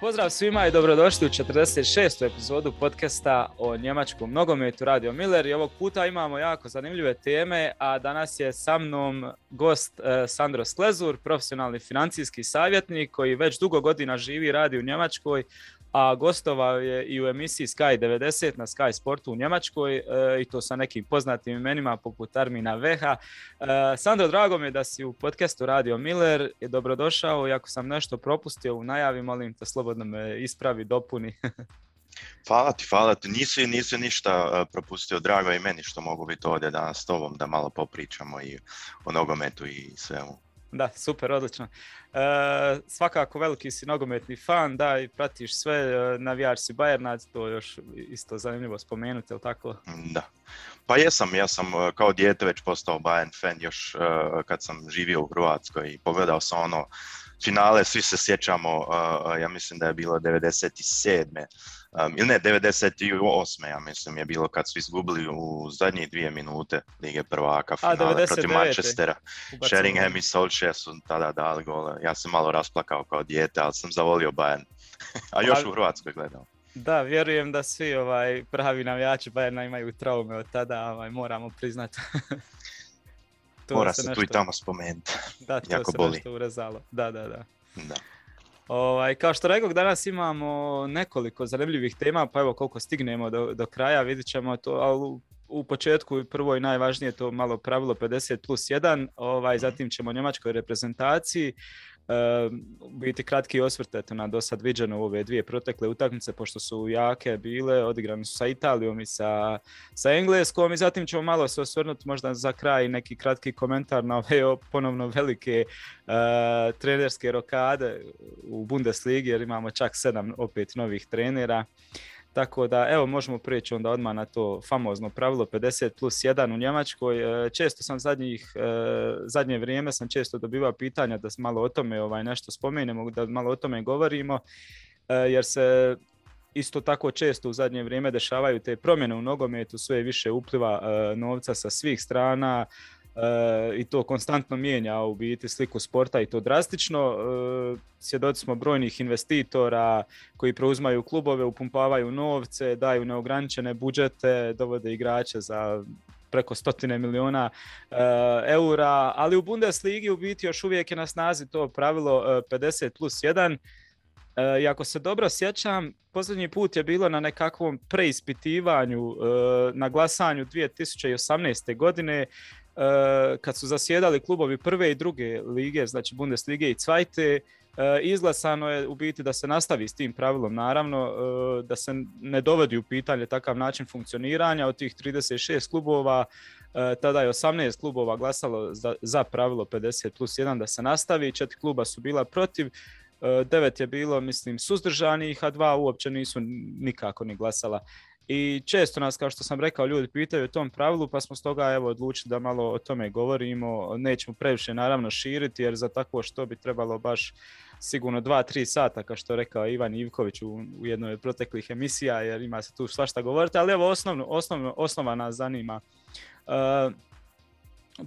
Pozdrav svima i dobrodošli u 46. epizodu podcasta o njemačkom nogometu Radio Miller i ovog puta imamo jako zanimljive teme, a danas je sa mnom gost eh, Sandro Slezur, profesionalni financijski savjetnik koji već dugo godina živi i radi u Njemačkoj, a gostovao je i u emisiji Sky 90 na Sky Sportu u Njemačkoj e, i to sa nekim poznatim imenima poput Armina Veha. E, Sandro, drago mi je da si u podcastu Radio Miller i dobrodošao i ako sam nešto propustio u najavi, molim te slobodno me ispravi, dopuni. Hvala ti, hvala ti. Nisi, nisi ništa e, propustio, drago i meni što mogu biti ovdje danas s tobom da malo popričamo i o nogometu i svemu. Da, super, odlično. E, svakako veliki si nogometni fan, da, i pratiš sve, e, navijač si Bayernac, to još isto zanimljivo spomenuti, li tako? Da. Pa jesam, ja sam e, kao dijete već postao Bayern fan još kad sam živio u Hrvatskoj i pogledao sam ono finale, svi se sjećamo, ja mislim da je bilo 97. Um, ili ne, 98. ja mislim je bilo kad su izgubili u zadnje dvije minute Lige prvaka finale protiv Manchestera. Sheringham i Solskjaer su tada dali gole. Ja sam malo rasplakao kao dijete, ali sam zavolio Bayern. A još u Hrvatskoj gledao. Da, vjerujem da svi ovaj, pravi navijači Bayerna imaju traume od tada, ovaj, moramo priznati. Mora se, tu i tamo spomenuti. Da, to jako se boli. nešto urezalo. Da, da, da. da. Ovaj, kao što rekao, danas imamo nekoliko zanimljivih tema, pa evo koliko stignemo do, do kraja, vidit ćemo to, ali u početku prvo i najvažnije to malo pravilo 50 plus 1, ovaj, zatim ćemo o njemačkoj reprezentaciji, biti kratki osvrt eto, na do sad viđeno ove dvije protekle utakmice, pošto su jake bile, odigrani su sa Italijom i sa, sa Engleskom i zatim ćemo malo se osvrnuti možda za kraj neki kratki komentar na ove ponovno velike uh, trenerske rokade u Bundesligi jer imamo čak sedam opet novih trenera. Tako da, evo, možemo prijeći onda odmah na to famozno pravilo 50 plus 1 u Njemačkoj. E, često sam zadnjih, e, zadnje vrijeme sam često dobivao pitanja da malo o tome ovaj, nešto spomenemo, da malo o tome govorimo, e, jer se isto tako često u zadnje vrijeme dešavaju te promjene u nogometu, sve više upliva novca sa svih strana, i to konstantno mijenja u biti sliku sporta i to drastično. E, svjedoci smo brojnih investitora koji preuzmaju klubove, upumpavaju novce, daju neograničene budžete, dovode igrače za preko stotine miliona e, eura, ali u Bundesligi u biti još uvijek je na snazi to pravilo 50 plus 1. I ako se dobro sjećam, posljednji put je bilo na nekakvom preispitivanju na glasanju 2018. godine kad su zasjedali klubovi prve i druge lige, znači Bundeslige i Cvajte, eh, izglasano je u biti da se nastavi s tim pravilom, naravno, eh, da se ne dovodi u pitanje takav način funkcioniranja. Od tih 36 klubova, tada je 18 klubova glasalo za, za pravilo 50 plus 1 da se nastavi, četiri kluba su bila protiv, devet je bilo, mislim, suzdržanih, a dva uopće nisu nikako ni glasala. I često nas, kao što sam rekao, ljudi pitaju o tom pravilu, pa smo stoga evo odlučili da malo o tome govorimo. Nećemo previše naravno širiti, jer za takvo što bi trebalo baš sigurno dva, tri sata, kao što je rekao Ivan Ivković u, u jednoj od proteklih emisija, jer ima se tu svašta govoriti, ali evo osnovno, osnovno, osnova nas zanima. Uh,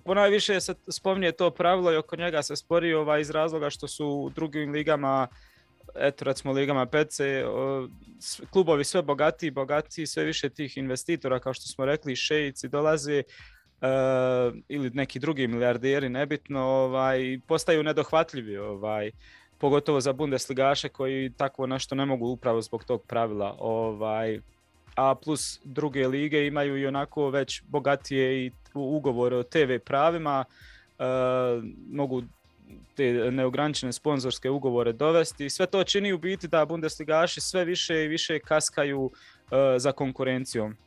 ponajviše se spominje to pravilo i oko njega se spori ovaj, iz razloga što su u drugim ligama eto recimo ligama PC, klubovi sve bogatiji, bogatiji, sve više tih investitora, kao što smo rekli, šejici dolaze, uh, ili neki drugi milijarderi, nebitno, ovaj, postaju nedohvatljivi, ovaj, pogotovo za Bundesligaše koji takvo nešto ne mogu upravo zbog tog pravila. Ovaj, a plus druge lige imaju i onako već bogatije i ugovore o TV pravima, uh, mogu te neograničene sponzorske ugovore dovesti. Sve to čini u biti da Bundesligaši sve više i više kaskaju e, za konkurencijom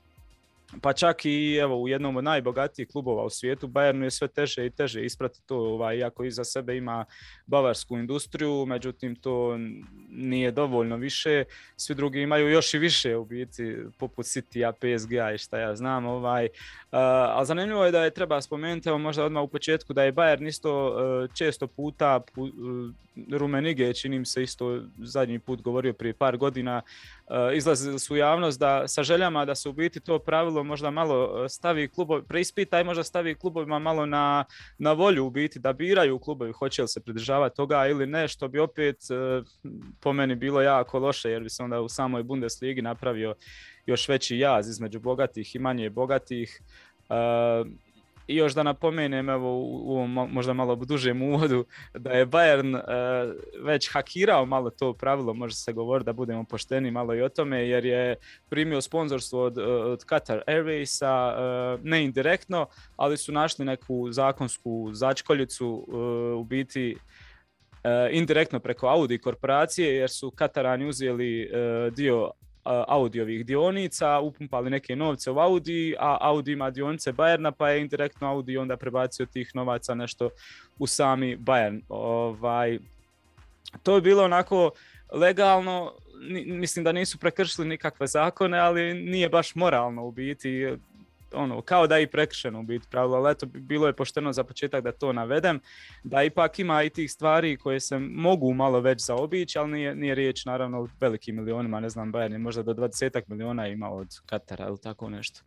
pa čak i evo u jednom od najbogatijih klubova u svijetu Bayernu je sve teže i teže isprati to ovaj, iako iza sebe ima bavarsku industriju, međutim to nije dovoljno više, svi drugi imaju još i više u biti poput City, PSG i šta ja znam ovaj, uh, ali zanimljivo je da je treba spomenuti evo možda odmah u početku da je Bayern isto uh, često puta pu, uh, Rumenige, čini se isto zadnji put govorio prije par godina, izlazili su u javnost da sa željama da se u biti to pravilo možda malo e, stavi klubovi, preispita i možda stavi klubovima malo na, na volju u biti da biraju klubovi hoće li se pridržavati toga ili ne, što bi opet e, po meni bilo jako loše jer bi se onda u samoj Bundesligi napravio još veći jaz između bogatih i manje bogatih. I još da napomenem, evo u ovom možda malo dužem uvodu, da je Bayern uh, već hakirao malo to pravilo, može se govoriti da budemo pošteni malo i o tome, jer je primio sponzorstvo od, od Qatar Airwaysa, uh, ne indirektno, ali su našli neku zakonsku začkoljicu uh, u biti indirektno preko Audi korporacije, jer su Katarani uzeli dio Audiovih dionica, upumpali neke novce u Audi, a Audi ima dionice Bayerna, pa je indirektno Audi onda prebacio tih novaca nešto u sami Bayern. Ovaj, to je bilo onako legalno, mislim da nisu prekršili nikakve zakone, ali nije baš moralno u biti ono, kao da je i prekršeno u biti pravilo, ali eto, bilo je pošteno za početak da to navedem, da ipak ima i tih stvari koje se mogu malo već zaobići, ali nije, nije riječ naravno o velikim milionima, ne znam, Bayern je možda do 20 miliona ima od Katara ili tako nešto.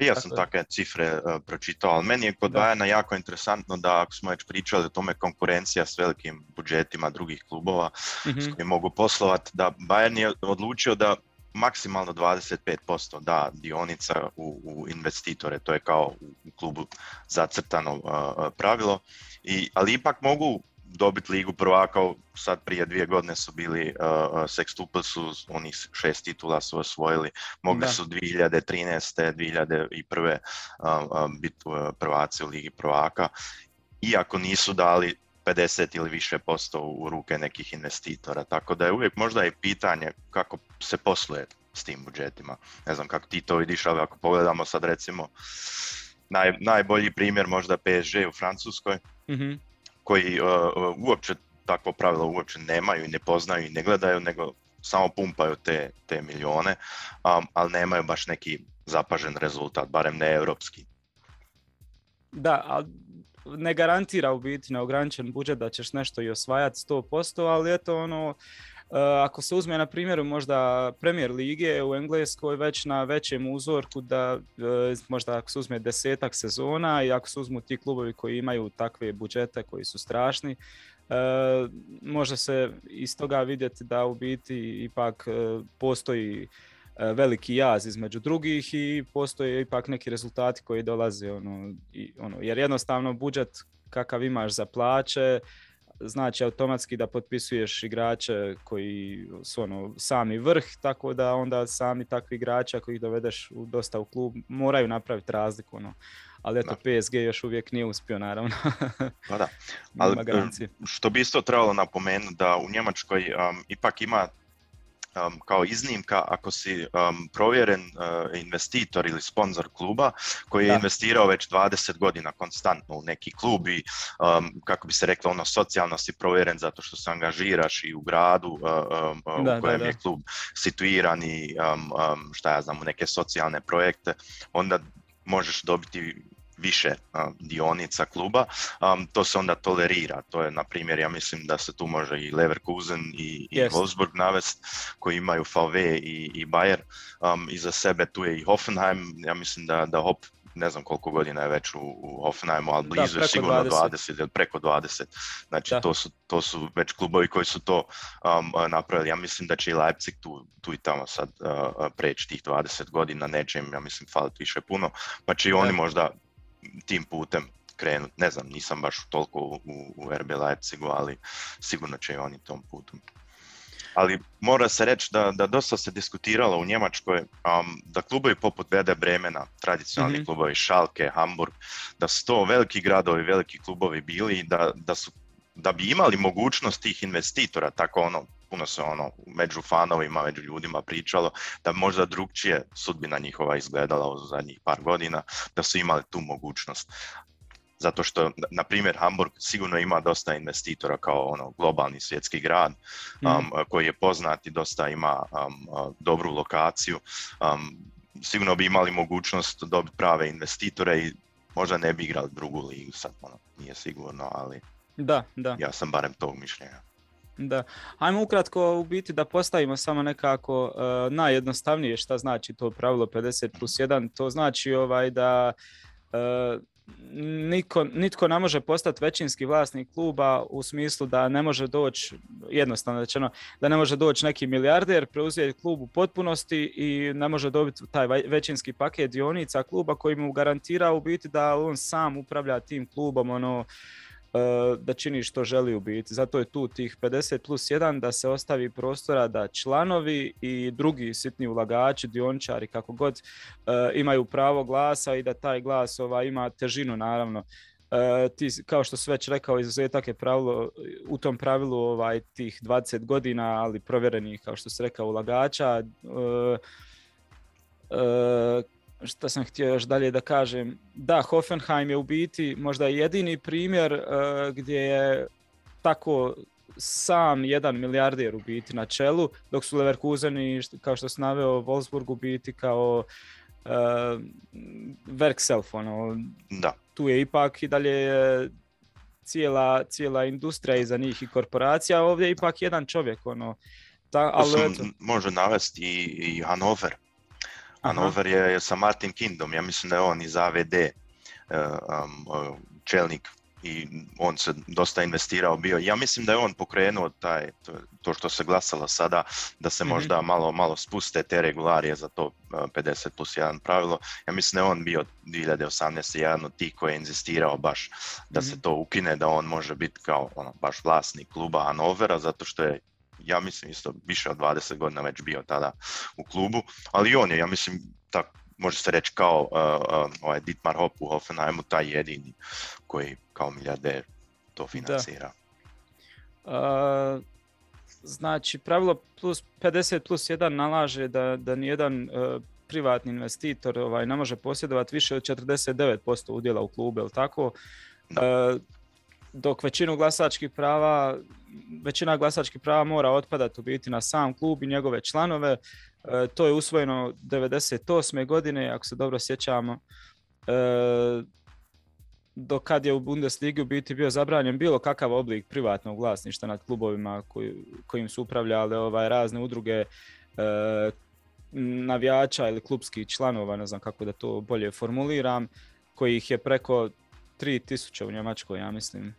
Ja sam takve cifre uh, pročitao, ali meni je kod Bajana jako interesantno da ako smo već pričali o tome konkurencija s velikim budžetima drugih klubova mm-hmm. s kojim mogu poslovati, da Bayern je odlučio da maksimalno 25% da dionica u, u investitore, to je kao u klubu zacrtano pravilo, I, ali ipak mogu dobiti ligu prvaka, sad prije dvije godine su bili uh, Sextuple su onih šest titula su osvojili, mogli da. su 2013. 2001. Uh, biti prvaci u ligi prvaka, iako nisu dali 50 ili više posto u ruke nekih investitora. Tako da je uvijek možda i pitanje kako se posluje s tim budžetima. Ne znam kako ti to vidiš, ali ako pogledamo sad recimo naj, najbolji primjer možda PSG u Francuskoj, mm-hmm. koji uh, uopće takvo pravilo uopće nemaju i ne poznaju i ne gledaju, nego samo pumpaju te, te milijone, um, ali nemaju baš neki zapažen rezultat, barem ne europski. Da, ali ne garantira u biti neograničen budžet da ćeš nešto i osvajati 100%, ali eto ono, e, ako se uzme na primjeru možda Premier Lige u Engleskoj već na većem uzorku da e, možda ako se uzme desetak sezona i ako se uzmu ti klubovi koji imaju takve budžete koji su strašni, e, može se iz toga vidjeti da u biti ipak postoji veliki jaz između drugih i postoje ipak neki rezultati koji dolaze ono, i, ono, jer jednostavno budžet kakav imaš za plaće znači automatski da potpisuješ igrače koji su ono sami vrh, tako da onda sami takvi igrači ako ih dovedeš u, dosta u klub moraju napraviti razliku. Ono. Ali eto, da. PSG još uvijek nije uspio, naravno. pa da, ali što bi isto trebalo napomenuti da u Njemačkoj um, ipak ima um, kao iznimka ako si um, provjeren uh, investitor ili sponzor kluba koji je investirao već 20 godina konstantno u neki klub i um, kako bi se reklo ono socijalno si provjeren zato što se angažiraš i u gradu uh, um, uh, da, u kojem da, da. je klub situiran i um, um, šta ja znam u neke socijalne projekte onda možeš dobiti više dionica kluba, to se onda tolerira. To je, na primjer, ja mislim da se tu može i Leverkusen i, i Wolfsburg navest, koji imaju VW i, i Bayer. Um, iza sebe tu je i Hoffenheim, ja mislim da, da Hop ne znam koliko godina je već u, u Hoffenheimu, ali blizu je sigurno 20. 20 ili preko 20. Znači to su, to su već klubovi koji su to um, napravili. Ja mislim da će i Leipzig tu, tu i tamo sad uh, preći tih 20 godina, neće im, ja mislim, faliti više puno, pa će i oni možda tim putem krenut. Ne znam, nisam baš toliko u, u RB Leipzigu, ali sigurno će i oni tom putom. Ali mora se reći da, da dosta se diskutiralo u Njemačkoj um, da klubovi poput Werder Bremena, tradicionalni mm-hmm. klubovi Schalke, Hamburg, da su to veliki gradovi, veliki klubovi bili da, da su da bi imali mogućnost tih investitora, tako ono, puno se ono među fanovima, među ljudima pričalo, da možda drugčije sudbina njihova izgledala u zadnjih par godina, da su imali tu mogućnost. Zato što, na primjer, Hamburg sigurno ima dosta investitora kao ono globalni svjetski grad um, koji je poznat i dosta ima um, dobru lokaciju. Um, sigurno bi imali mogućnost dobiti prave investitore i možda ne bi igrali drugu ligu, sad ono, nije sigurno, ali da, da. Ja sam barem tog mišljenja. Da, ajmo ukratko u biti da postavimo samo nekako uh, najjednostavnije šta znači to pravilo 50 plus 1. To znači ovaj da uh, niko, nitko ne može postati većinski vlasnik kluba u smislu da ne može doći, jednostavno rečeno, da ne može doći neki milijarder, preuzeti klub u potpunosti i ne može dobiti taj većinski paket dionica kluba koji mu garantira u biti da on sam upravlja tim klubom, ono, da čini što želi u biti. Zato je tu tih 50 plus 1 da se ostavi prostora da članovi i drugi sitni ulagači, dioničari, kako god, e, imaju pravo glasa i da taj glas ova, ima težinu naravno. Uh, ti, kao što si već rekao, izuzetak je pravilo, u tom pravilu ovaj, tih 20 godina, ali provjerenih, kao što si rekao, ulagača. Što sam htio još dalje da kažem, da, Hoffenheim je u biti možda jedini primjer uh, gdje je tako sam jedan milijarder u biti na čelu, dok su Leverkuseni, kao što sam naveo, Wolfsburg u biti kao uh, Werkself, ono, da. tu je ipak i dalje cijela, cijela industrija iza njih i korporacija, ovdje je ipak jedan čovjek, ono, ta, ali, može navesti i, i Hanover, Hanover je sa Martin Kindom, ja mislim da je on iz AVD uh, um, čelnik i on se dosta investirao bio. Ja mislim da je on pokrenuo taj, to, to što se glasalo sada, da se mm-hmm. možda malo, malo spuste te regularije za to 50 plus 1 pravilo. Ja mislim da je on bio 2018. jedan od tih koji je inzistirao baš da mm-hmm. se to ukine, da on može biti kao ono, baš vlasnik kluba Hanovera, zato što je ja mislim isto više od 20 godina već bio tada u klubu, ali on je, ja mislim, tak, može se reći kao uh, uh, ovaj Dietmar Hopp u Hoffenheimu, taj jedini koji kao milijarder to financira. Uh, znači, pravilo plus 50 plus 1 nalaže da, da nijedan uh, privatni investitor ovaj, ne može posjedovati više od 49% udjela u klubu, je tako? Uh, dok većinu glasačkih prava, većina glasačkih prava mora otpadati u biti na sam klub i njegove članove. E, to je usvojeno 98. godine, ako se dobro sjećamo. E, do kad je u Bundesligi u biti bio zabranjen bilo kakav oblik privatnog vlasništva nad klubovima koji, kojim su upravljale ovaj, razne udruge e, navijača ili klubskih članova, ne znam kako da to bolje formuliram, kojih je preko 3000 u Njemačkoj, ja mislim,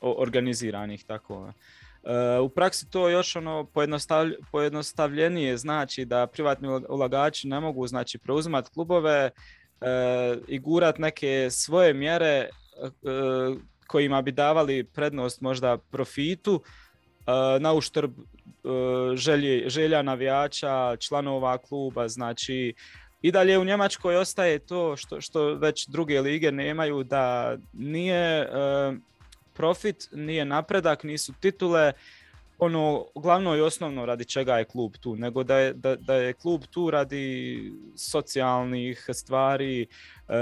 organiziranih tako. E, u praksi to još ono pojednostavljenije znači da privatni ulagači ne mogu znači preuzimati klubove e, i gurat neke svoje mjere e, kojima bi davali prednost možda profitu na uštrb želje, želja navijača, članova kluba, znači i dalje u Njemačkoj ostaje to što, što već druge lige nemaju, da nije profit, nije napredak, nisu titule, ono glavno i osnovno radi čega je klub tu, nego da je, da, da je klub tu radi socijalnih stvari, e,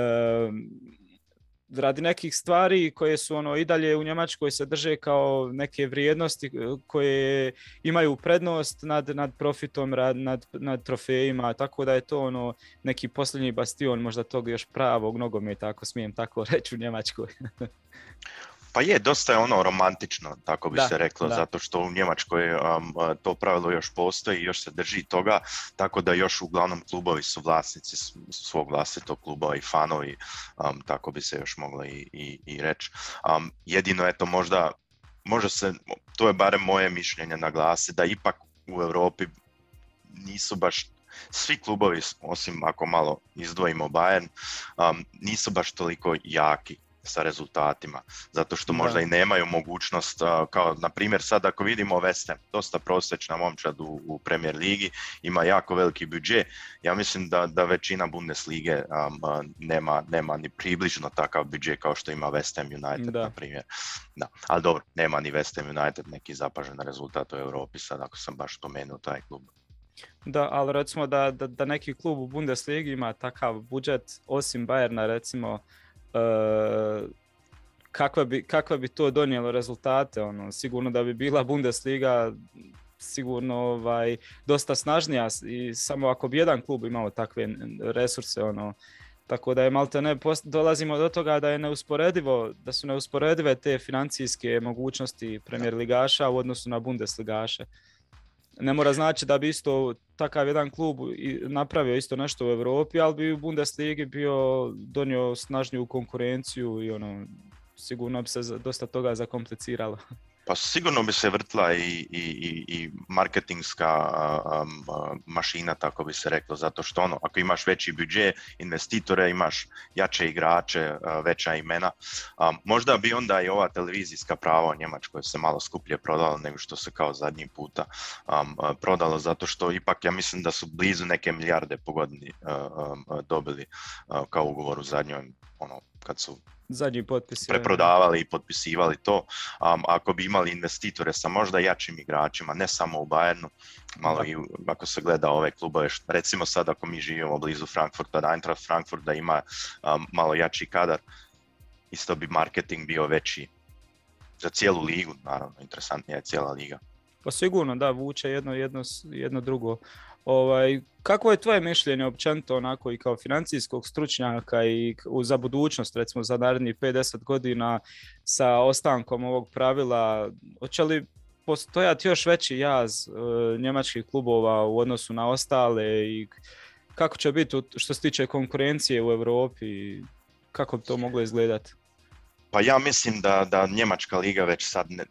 radi nekih stvari koje su ono i dalje u Njemačkoj se drže kao neke vrijednosti e, koje imaju prednost nad, nad profitom, nad, nad trofejima, tako da je to ono neki posljednji bastion možda tog još pravog nogometa, ako smijem tako reći u Njemačkoj. Pa je, dosta je ono romantično, tako bi da, se reklo, da. zato što u Njemačkoj um, to pravilo još postoji, još se drži toga, tako da još uglavnom klubovi su vlasnici svog vlastitog kluba i fanovi, um, tako bi se još moglo i, i, i reći. Um, jedino je to možda, može se, to je barem moje mišljenje naglasi, da ipak u Europi nisu baš svi klubovi, osim ako malo izdvojimo Bayern, um, nisu baš toliko jaki sa rezultatima, zato što možda da. i nemaju mogućnost, kao na primjer sad ako vidimo West Ham, dosta prosječna momčad u, u Premier Ligi, ima jako veliki budžet, ja mislim da, da većina Bundeslige um, nema, nema ni približno takav budžet kao što ima West Ham United, da. na primjer. Da, ali dobro, nema ni West Ham United neki zapažen rezultat u Europi sad ako sam baš spomenuo taj klub. Da, ali recimo da, da, da neki klub u Bundesligi ima takav budžet, osim Bayerna recimo, kakva, bi, kakva bi to donijelo rezultate, ono, sigurno da bi bila Bundesliga sigurno ovaj, dosta snažnija i samo ako bi jedan klub imao takve resurse, ono, Tako da je malte ne, dolazimo do toga da je neusporedivo, da su neusporedive te financijske mogućnosti premier ligaša u odnosu na Bundesligaše. Ne mora znači da bi isto takav jedan klub napravio isto nešto u Europi, ali bi u Bundesligi bio donio snažniju konkurenciju i ono, sigurno bi se dosta toga zakompliciralo. Pa sigurno bi se vrtla i, i, i marketingska mašina, tako bi se reklo, zato što ono, ako imaš veći budžet, investitore, imaš jače igrače, veća imena, možda bi onda i ova televizijska prava u Njemačkoj se malo skuplje prodala nego što se kao zadnji puta prodalo, zato što ipak ja mislim da su blizu neke milijarde po godini dobili kao ugovor u zadnjoj, ono, kad su zadnji potpis. Preprodavali i potpisivali to. Um, ako bi imali investitore sa možda jačim igračima, ne samo u Bayernu, malo i ako se gleda ove klubove, recimo sad ako mi živimo blizu Frankfurta, da Eintracht Frankfurt da ima um, malo jači kadar, isto bi marketing bio veći za cijelu ligu, naravno, interesantnija je cijela liga. Pa sigurno, da, vuče jedno, jedno, jedno drugo. Ovaj, kako je tvoje mišljenje općenito onako i kao financijskog stručnjaka i za budućnost recimo za narednih 50 godina sa ostankom ovog pravila, hoće li postojati još veći jaz e, njemačkih klubova u odnosu na ostale i kako će biti što se tiče konkurencije u Europi, kako bi to moglo izgledati? Pa ja mislim da, da Njemačka liga već sad ne,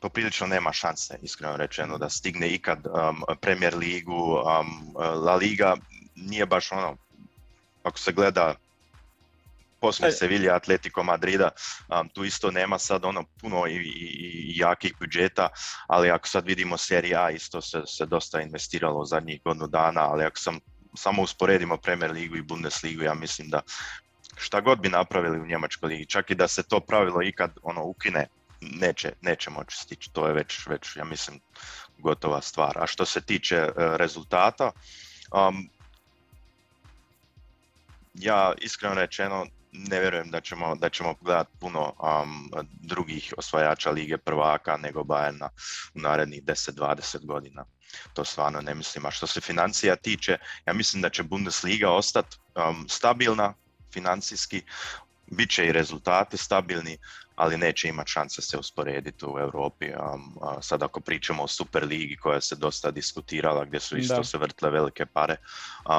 poprilično nema šanse, iskreno rečeno, da stigne ikad um, Premier ligu, um, La Liga. Nije baš ono, ako se gleda poslije Sevilla, Atletico Madrida, um, tu isto nema sad ono puno i, i, jakih budžeta, ali ako sad vidimo Serie A, isto se, se dosta investiralo u zadnjih godinu dana, ali ako sam samo usporedimo Premier ligu i Bundesligu, ja mislim da šta god bi napravili u Njemačkoj ligi, čak i da se to pravilo ikad ono ukine, neće, neće moći stići. To je već, već, ja mislim, gotova stvar. A što se tiče e, rezultata, um, ja iskreno rečeno ne vjerujem da ćemo, da ćemo gledati puno um, drugih osvajača Lige prvaka nego Bayerna u narednih 10-20 godina. To stvarno ne mislim. A što se financija tiče, ja mislim da će Bundesliga ostati um, stabilna financijski, bit će i rezultati stabilni, ali neće imati šanse se usporediti u Europi. Um, sad ako pričamo o Super ligi koja se dosta diskutirala, gdje su isto se vrtle velike pare,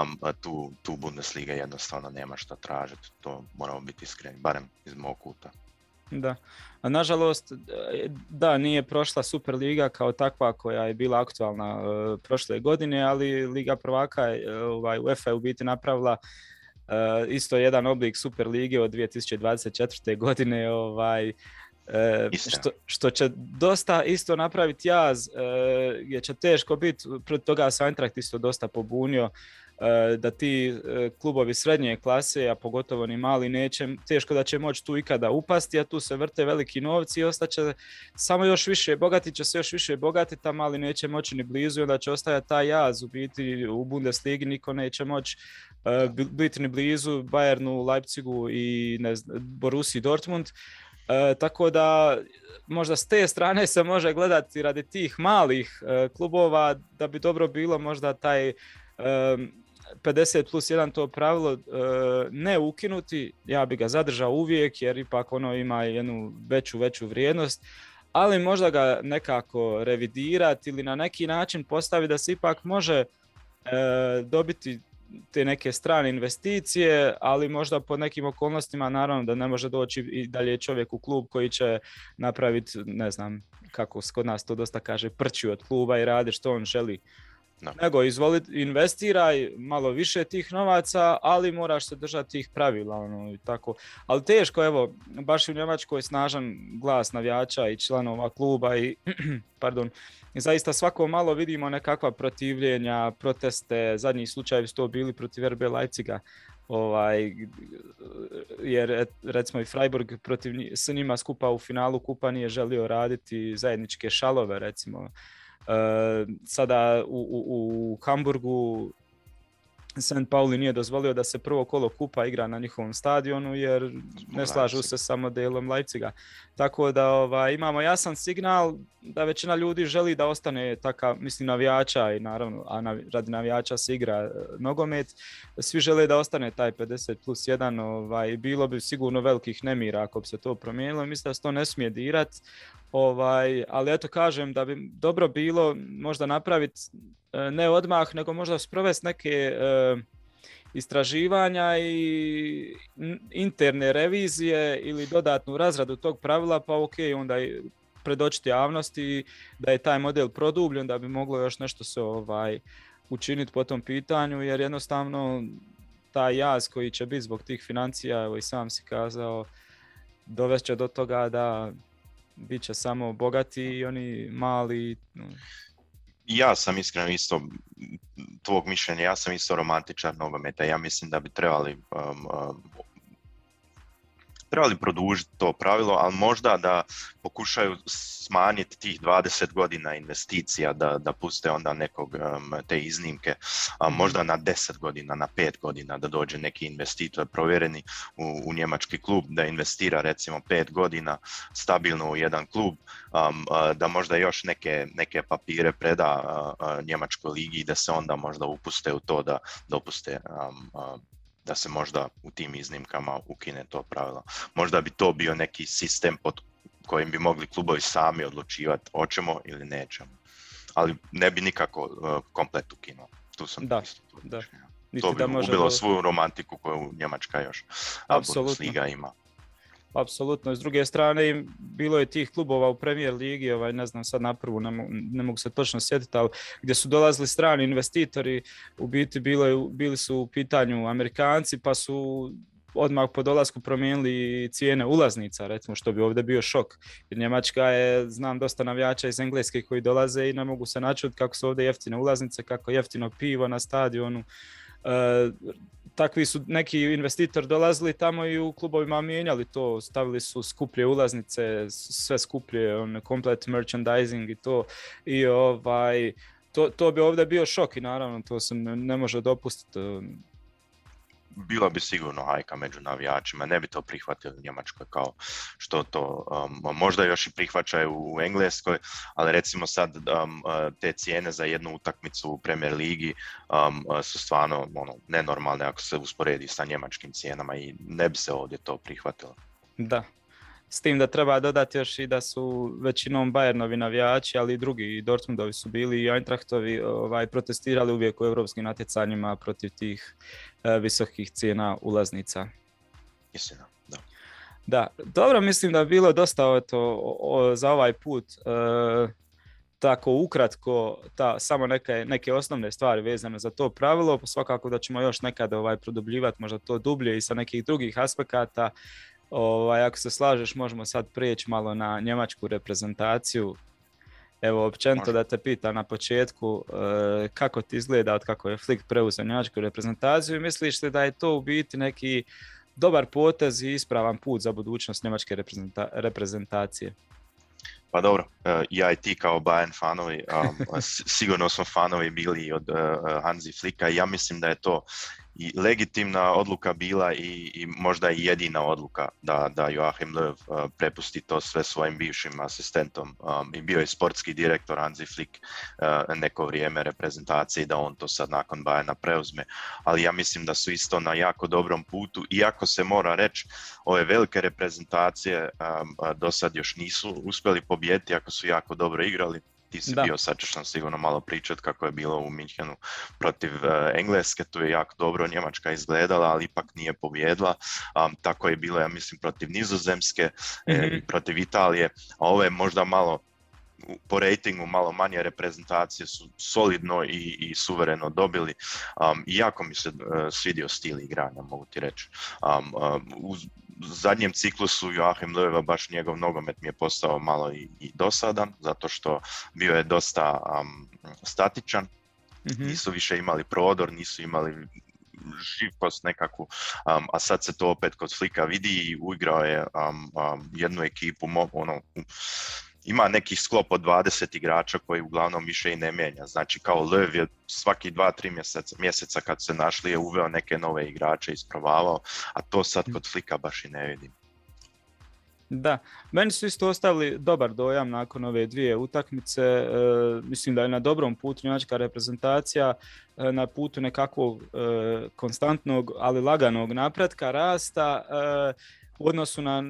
um, tu, tu Bundesliga jednostavno nema što tražiti. To moramo biti iskreni, barem iz mog kuta. Da, a nažalost, da, nije prošla Super Liga kao takva koja je bila aktualna uh, prošle godine, ali Liga prvaka uh, ovaj, UEFA je u biti napravila Uh, isto jedan oblik Super lige od 2024. godine ovaj, uh, što, što će dosta isto napraviti jaz, uh, jer će teško biti, protiv toga se Eintracht isto dosta pobunio, da ti klubovi srednje klase, a pogotovo ni mali, neće, teško da će moći tu ikada upasti, a tu se vrte veliki novci i ostaće samo još više bogati, će se još više bogati, a mali neće moći ni blizu i onda će ostajati taj jaz u biti u Bundesligi, niko neće moći uh, biti ni blizu Bayernu, Leipzigu i ne znam, Borussia Dortmund. Uh, tako da možda s te strane se može gledati radi tih malih uh, klubova da bi dobro bilo možda taj um, 50 plus 1 to pravilo uh, ne ukinuti, ja bi ga zadržao uvijek jer ipak ono ima jednu veću, veću vrijednost, ali možda ga nekako revidirati ili na neki način postaviti da se ipak može dobiti te neke strane investicije, ali možda pod nekim okolnostima naravno da ne može doći i dalje čovjek u klub koji će napraviti, ne znam, kako kod nas to dosta kaže, prći od kluba i radi što on želi. No. Nego izvoli, investiraj malo više tih novaca, ali moraš se držati tih pravila. Ono, i tako. Ali teško, evo, baš u Njemačkoj snažan glas navijača i članova kluba i pardon, zaista svako malo vidimo nekakva protivljenja, proteste, zadnji slučajevi su to bili protiv RB Leipziga, ovaj, jer recimo i Freiburg protiv s njima skupa u finalu kupa nije želio raditi zajedničke šalove recimo. E, sada u, u, u Hamburgu St. Pauli nije dozvolio da se prvo kolo kupa igra na njihovom stadionu jer ne slažu se sa modelom Leipziga. Tako da ovaj, imamo jasan signal da većina ljudi želi da ostane takav, mislim navijača i naravno, a radi navijača se igra e, nogomet. Svi žele da ostane taj 50 plus 1, ovaj, bilo bi sigurno velikih nemira ako bi se to promijenilo. Mislim da se to ne smije dirat. Ovaj, ali eto kažem da bi dobro bilo možda napraviti e, ne odmah, nego možda sprovesti neke e, istraživanja i interne revizije ili dodatnu razradu tog pravila, pa ok, onda predočiti javnosti da je taj model produbljen, da bi moglo još nešto se ovaj, učiniti po tom pitanju, jer jednostavno taj jaz koji će biti zbog tih financija, evo i sam si kazao, dovest će do toga da bit će samo bogati i oni mali. Ja sam iskreno isto tvog mišljenja, ja sam isto romantičar nogometa. Ja mislim da bi trebali um, um, trebali produžiti to pravilo, ali možda da pokušaju smanjiti tih 20 godina investicija, da, da puste onda nekog te iznimke, a možda na 10 godina, na 5 godina, da dođe neki investitor provjereni u, u njemački klub, da investira recimo 5 godina stabilno u jedan klub, da možda još neke, neke papire preda njemačkoj ligi i da se onda možda upuste u to da dopuste da se možda u tim iznimkama ukine to pravilo. Možda bi to bio neki sistem pod kojim bi mogli klubovi sami odlučivati hoćemo ili nećemo. Ali ne bi nikako uh, komplet ukinuo. Tu sam da, da. To bi da ubilo svu romantiku koju Njemačka još Liga ima. Apsolutno. S druge strane, bilo je tih klubova u Premier Ligi, ovaj, ne znam sad na prvu, ne, mogu se točno sjetiti, ali gdje su dolazili strani investitori, u biti bilo bili su u pitanju Amerikanci, pa su odmah po dolasku promijenili cijene ulaznica, recimo što bi ovdje bio šok. Jer Njemačka je, znam dosta navijača iz Engleske koji dolaze i ne mogu se načuti kako su ovdje jeftine ulaznice, kako jeftino pivo na stadionu. E, takvi su neki investitor dolazili tamo i u klubovima mijenjali to, stavili su skuplje ulaznice, sve skuplje, on, komplet merchandising i to. I ovaj, to, to bi ovdje bio šok i naravno to se ne može dopustiti bila bi sigurno hajka među navijačima, ne bi to prihvatili u Njemačkoj kao što to um, možda još i prihvaćaju u Engleskoj, ali recimo sad um, te cijene za jednu utakmicu u Premier Ligi um, su stvarno ono, nenormalne ako se usporedi sa njemačkim cijenama i ne bi se ovdje to prihvatilo. Da, s tim da treba dodati još i da su većinom Bayernovi navijači, ali i drugi i Dortmundovi su bili i Eintrachtovi ovaj, protestirali uvijek u europskim natjecanjima protiv tih e, visokih cijena ulaznica. Istina, da. Da, dobro, mislim da je bilo dosta eto, za ovaj put. E, tako ukratko ta, samo neke, neke osnovne stvari vezane za to pravilo, svakako da ćemo još nekad ovaj, produbljivati možda to dublje i sa nekih drugih aspekata. Ovaj, ako se slažeš, možemo sad prijeći malo na njemačku reprezentaciju. Evo, općenito da te pita na početku eh, kako ti izgleda od kako je Flick preuzeo njemačku reprezentaciju i misliš li da je to u biti neki dobar potez i ispravan put za budućnost njemačke reprezentacije? Pa dobro, eh, ja i ti kao Bayern fanovi, sigurno smo fanovi bili od eh, Hansi Flicka i ja mislim da je to legitimna odluka bila i, i možda i jedina odluka da, da Joachim Löw uh, prepusti to sve svojim bivšim asistentom. Um, i bio je sportski direktor Hansi Flick uh, neko vrijeme reprezentacije da on to sad nakon Bajana preuzme, ali ja mislim da su isto na jako dobrom putu, iako se mora reći ove velike reprezentacije um, do sad još nisu uspjeli pobijediti ako su jako dobro igrali, ti si da. bio, sad ćeš nam sigurno malo pričati kako je bilo u Minhenu protiv uh, Engleske, tu je jako dobro Njemačka izgledala, ali ipak nije pobjedila. Um, tako je bilo, ja mislim, protiv Nizozemske mm i protiv Italije, a ovo je možda malo po rejtingu malo manje reprezentacije su solidno i, i suvereno dobili. Um, jako mi se uh, svidio stil igranja, mogu ti reći. Um, uz, zadnjem ciklusu Joachim Löwa baš njegov nogomet mi je postao malo i, i dosadan, zato što bio je dosta um, statičan, mm nisu više imali prodor, nisu imali živost nekakvu, um, a sad se to opet kod Flika vidi i uigrao je um, jednu ekipu, ono, ima neki sklop od 20 igrača koji uglavnom više i ne mijenja. Znači kao Lev je svaki 2-3 mjeseca, mjeseca kad se našli je uveo neke nove igrače, ispravavao, a to sad kod Flika baš i ne vidim. Da, meni su isto ostavili dobar dojam nakon ove dvije utakmice. E, mislim da je na dobrom putu njemačka reprezentacija, e, na putu nekakvog e, konstantnog, ali laganog napretka, rasta u odnosu na,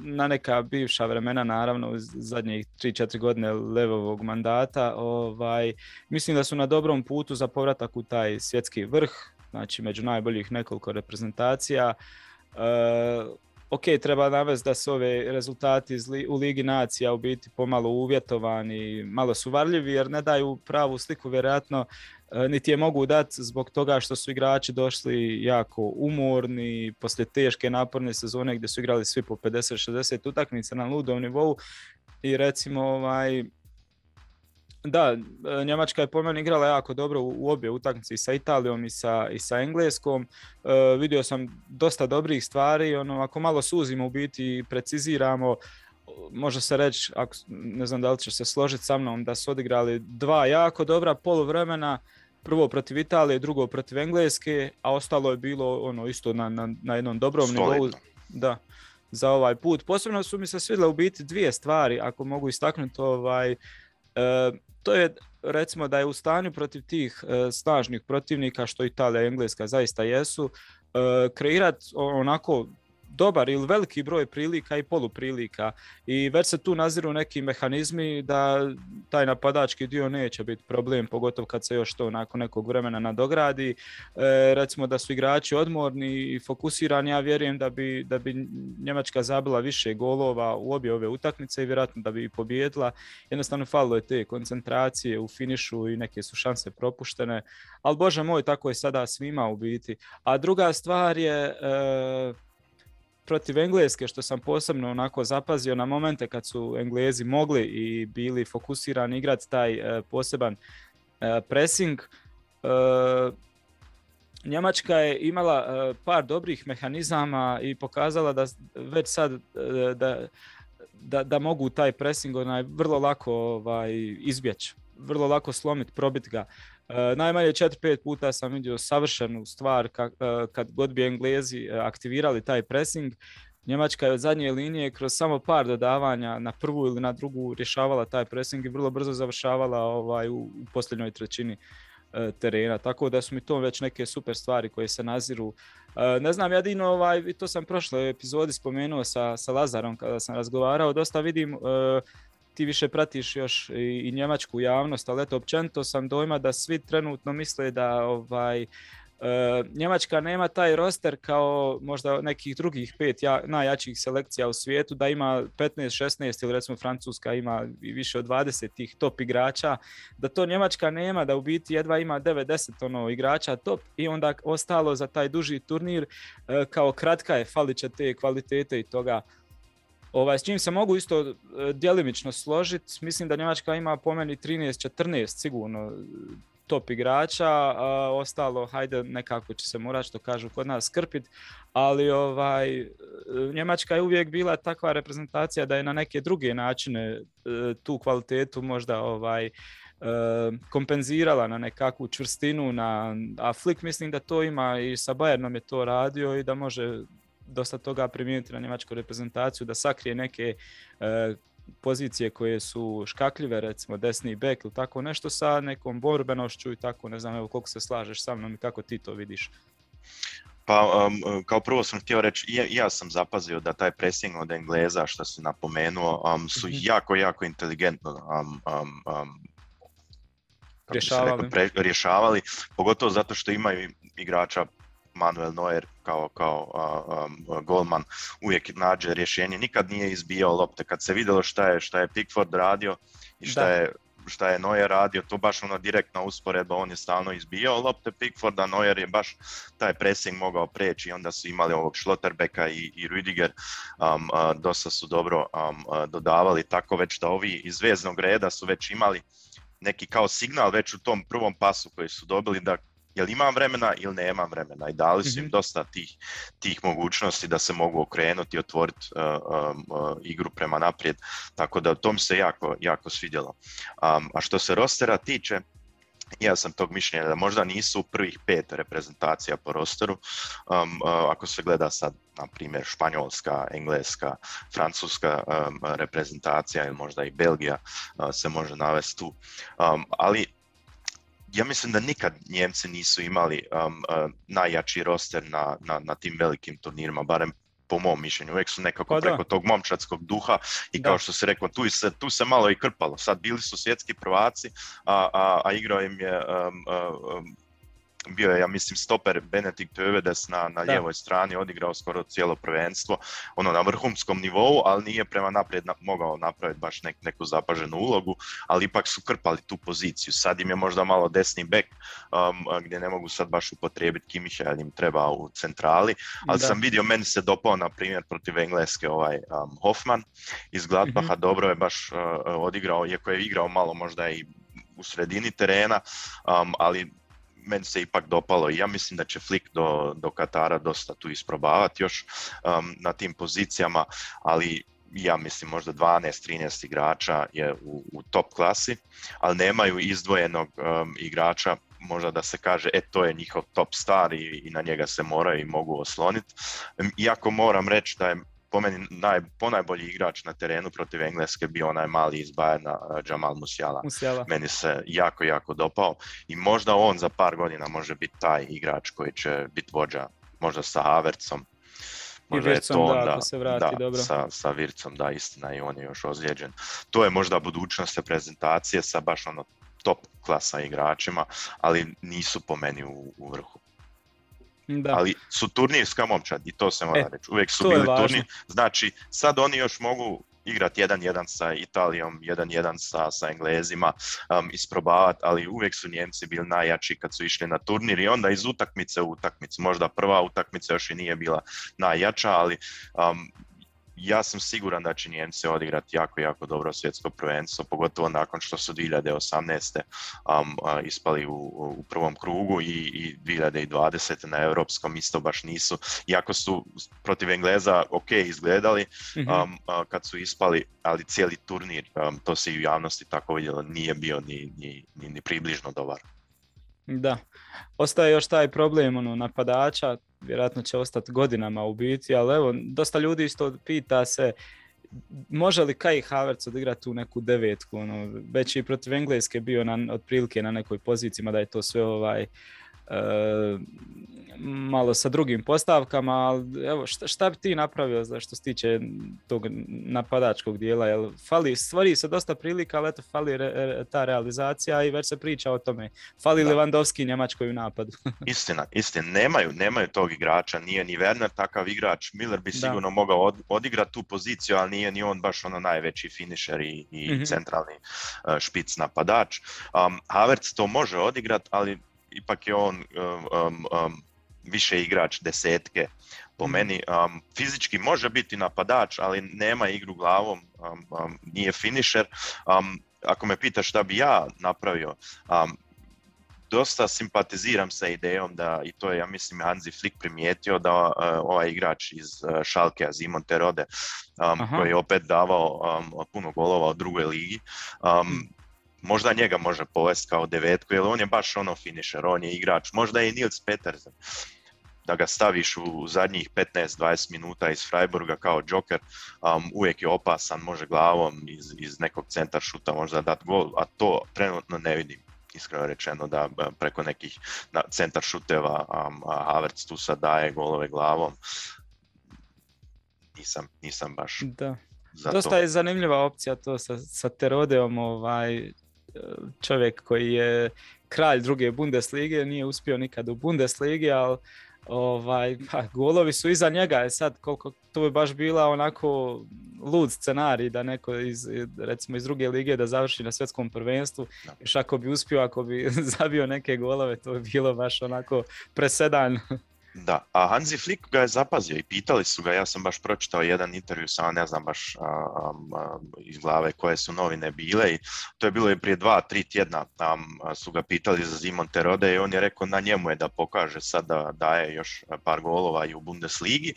na neka bivša vremena, naravno, u zadnjih 3-4 godine levovog mandata. Ovaj, mislim da su na dobrom putu za povratak u taj svjetski vrh, znači među najboljih nekoliko reprezentacija ok, treba navesti da su ove rezultati u Ligi nacija u biti pomalo uvjetovani, malo su varljivi jer ne daju pravu sliku vjerojatno e, niti je mogu dati zbog toga što su igrači došli jako umorni poslije teške naporne sezone gdje su igrali svi po 50-60 utakmica na ludom nivou i recimo ovaj, da, e, Njemačka je po meni igrala jako dobro u obje utakmice sa Italijom i sa, i sa Engleskom. E, vidio sam dosta dobrih stvari, ono, ako malo suzimo u biti i preciziramo, može se reći, ako, ne znam da li će se složiti sa mnom, da su odigrali dva jako dobra poluvremena, prvo protiv Italije, drugo protiv Engleske, a ostalo je bilo ono isto na, na, na jednom dobrom nivou. Da, za ovaj put. Posebno su mi se svidjele u biti dvije stvari, ako mogu istaknuti ovaj, e, to je recimo da je u stanju protiv tih e, snažnih protivnika što Italija i Engleska zaista jesu, e, kreirati onako dobar ili veliki broj prilika i poluprilika i već se tu naziru neki mehanizmi da taj napadački dio neće biti problem, pogotovo kad se još to nakon nekog vremena nadogradi. E, recimo da su igrači odmorni i fokusirani, ja vjerujem da bi, da bi Njemačka zabila više golova u obje ove utakmice i vjerojatno da bi i pobjedila. Jednostavno falilo je te koncentracije u finišu i neke su šanse propuštene, ali bože moj, tako je sada svima u biti. A druga stvar je e, protiv Engleske što sam posebno onako zapazio na momente kad su Englezi mogli i bili fokusirani igrati taj e, poseban e, pressing. E, Njemačka je imala par dobrih mehanizama i pokazala da već sad da, da, da mogu taj pressing onaj vrlo lako ovaj, izbjeći, vrlo lako slomiti, probiti ga. E, najmanje 4-5 puta sam vidio savršenu stvar e, kad god bi Englezi e, aktivirali taj pressing. Njemačka je od zadnje linije kroz samo par dodavanja na prvu ili na drugu rješavala taj pressing i vrlo brzo završavala ovaj, u, u posljednjoj trećini terena. Tako da su mi to već neke super stvari koje se naziru. Ne znam, jedino, ovaj, to sam prošle epizodi spomenuo sa, sa Lazarom kada sam razgovarao, dosta vidim ti više pratiš još i, njemačku javnost, ali eto općenito sam dojma da svi trenutno misle da ovaj Uh, Njemačka nema taj roster kao možda nekih drugih pet ja, najjačih selekcija u svijetu, da ima 15-16 ili recimo Francuska ima i više od 20 tih top igrača, da to Njemačka nema, da u biti jedva ima 90 ono, igrača top i onda ostalo za taj duži turnir uh, kao kratka je, falit će te kvalitete i toga Ovaj, s čim se mogu isto e, djelimično složiti, mislim da Njemačka ima po meni 13-14 sigurno top igrača, a ostalo hajde nekako će se morati što kažu kod nas skrpit, ali ovaj, e, Njemačka je uvijek bila takva reprezentacija da je na neke druge načine e, tu kvalitetu možda ovaj, kompenzirala na nekakvu čvrstinu, na, a Flick mislim da to ima i sa Bayernom je to radio i da može dosta toga primijeniti na njemačku reprezentaciju, da sakrije neke e, pozicije koje su škakljive, recimo desni bek ili tako nešto sa nekom borbenošću i tako, ne znam evo koliko se slažeš sa mnom i kako ti to vidiš. Pa um, kao prvo sam htio reći, ja, ja sam zapazio da taj pressing od Engleza što si napomenuo um, su mm -hmm. jako, jako inteligentno um, um, rješavali. Rekao, pre, rješavali, pogotovo zato što imaju igrača Manuel Neuer kao, kao um, golman uvijek nađe rješenje, nikad nije izbijao lopte. Kad se vidjelo šta je, šta je Pickford radio i šta da. je šta je Neuer radio, to baš ono direktna usporedba, on je stalno izbijao lopte Pickforda, Neuer je baš taj pressing mogao preći i onda su imali ovog Schlotterbecka i, i Rüdiger, um, uh, dosta su dobro um, uh, dodavali, tako već da ovi iz veznog reda su već imali neki kao signal već u tom prvom pasu koji su dobili da jel imam vremena ili nemam vremena i dali su im Mhm. dosta tih, tih mogućnosti da se mogu okrenuti i otvoriti uh, um, uh, igru prema naprijed, tako da to mi se jako, jako svidjelo. Um, a što se rostera tiče, ja sam tog mišljenja da možda nisu prvih pet reprezentacija po rosteru, um, uh, ako se gleda sad, na primjer, Španjolska, Engleska, Francuska um, reprezentacija ili možda i Belgija uh, se može navesti tu. Um, ali ja mislim da nikad Njemci nisu imali um, uh, najjači roster na, na, na tim velikim turnirima, barem po mom mišljenju, uvijek su nekako Pa preko tog momčadskog duha i Da. kao što se rekao, tu se, tu se malo i krpalo. Sad bili su svjetski prvaci, a, a, a igrao im je um, uh, um, bio je, ja mislim, stoper Benedikt Övedes na, na lijevoj strani, odigrao skoro cijelo prvenstvo, ono na vrhunskom nivou, ali nije prema naprijed na- mogao napraviti baš nek, neku zapaženu ulogu, ali ipak su krpali tu poziciju. Sad im je možda malo desni bek, um, gdje ne mogu sad baš upotrijebiti Kimića jer im treba u centrali, ali Da. sam vidio, meni se dopao, na primjer, protiv Engleske ovaj um, Hoffman iz Gladbacha, Mhm. dobro je baš uh, odigrao, iako je igrao malo možda i u sredini terena, um, ali meni se ipak dopalo i ja mislim da će Flick do, do Katara dosta tu isprobavati još um, na tim pozicijama, ali ja mislim možda 12-13 igrača je u, u top klasi, ali nemaju izdvojenog um, igrača možda da se kaže, e to je njihov top star i, i na njega se moraju i mogu osloniti. Iako moram reći da je po meni naj, ponajbolji igrač na terenu protiv Engleske bio onaj mali iz Bayerna, uh, Jamal Musiala. Musiala. Meni se jako, jako dopao i možda on za par godina može biti taj igrač koji će biti vođa, možda sa Havertzom. Možda je Wirtzom, to da, onda, ako se vrati, da, dobro. Sa, sa Vircom, da, istina i on je još ozlijeđen. To je možda budućnost reprezentacije sa baš ono top klasa igračima, ali nisu po meni u, u vrhu. Da. Ali su turnirska momčad i to se mora E, reći. Uvijek su bili turnir. Znači, sad oni još mogu igrati 1-1 sa Italijom, 1-1 sa, sa Englezima, um, isprobavati, ali uvijek su Njemci bili najjači kad su išli na turnir i onda iz utakmice u utakmicu. Možda prva utakmica još i nije bila najjača, ali um, ja sam siguran da će Njemci odigrati jako, jako dobro svjetsko prvenstvo, pogotovo nakon što su 2018. Um, a, ispali u, u prvom krugu i, i 2020. na europskom isto baš nisu. Iako su protiv Engleza ok izgledali Mhm. um, a, kad su ispali, ali cijeli turnir, um, to se i u javnosti tako vidjelo, nije bio ni, ni, ni, ni približno dobar. Da. Ostaje još taj problem ono, napadača, vjerojatno će ostati godinama u biti, ali evo, dosta ljudi isto pita se može li Kai Havertz odigrati tu neku devetku, ono, već i protiv Engleske bio na, otprilike na nekoj poziciji, mada je to sve ovaj, e, malo sa drugim postavkama, ali evo, šta, šta bi ti napravio za što se tiče tog napadačkog dijela, jel fali, stvari se dosta prilika, ali eto, fali re- re- ta realizacija i već se priča o tome. Fali Da. Lewandowski Njemačkoj u napadu. Istina, istina, nemaju, nemaju tog igrača, nije ni Werner takav igrač, Miller bi Da. sigurno mogao od, odigrati tu poziciju, ali nije ni on baš ono najveći finisher i, i Mhm. centralni uh, špic napadač. Um, Havertz to može odigrati, ali ipak je on um, um, više igrač desetke po Mhm. meni. Um, fizički može biti napadač, ali nema igru glavom, um, um, nije finisher. Um, ako me pitaš šta bi ja napravio, um, dosta simpatiziram sa idejom da, i to je, ja mislim, Hansi Flick primijetio da uh, ovaj igrač iz uh, Schalke, Simon Terode, um, Aha. koji je opet davao um, puno golova u drugoj ligi, um, možda njega može povesti kao devetku, jer on je baš ono finisher, on je igrač, možda i Nils Petersen, da ga staviš u zadnjih 15-20 minuta iz Freiburga kao joker, um, uvijek je opasan, može glavom iz, iz nekog centar šuta možda dat gol, a to trenutno ne vidim iskreno rečeno da e, preko nekih centar šuteva um, Havertz tu sad daje golove glavom. Nisam, nisam baš Da. za Dosta to. je zanimljiva opcija to sa, sa Terodeom, ovaj, čovjek koji je kralj druge Bundeslige, nije uspio nikad u Bundesligi, ali ovaj, pa, golovi su iza njega, je sad koliko to bi baš bila onako lud scenarij da neko iz, recimo iz druge lige da završi na svjetskom prvenstvu, Da. još ako bi uspio, ako bi zabio neke golove, to bi bilo baš onako presedan. Da, a Hansi Flick ga je zapazio i pitali su ga, ja sam baš pročitao jedan intervju, samo ne znam baš iz glave koje su novine bile i to je bilo i prije dva, tri tjedna su ga pitali za Zimon Terode i on je rekao na njemu je da pokaže sad da daje još par golova i u Bundesligi,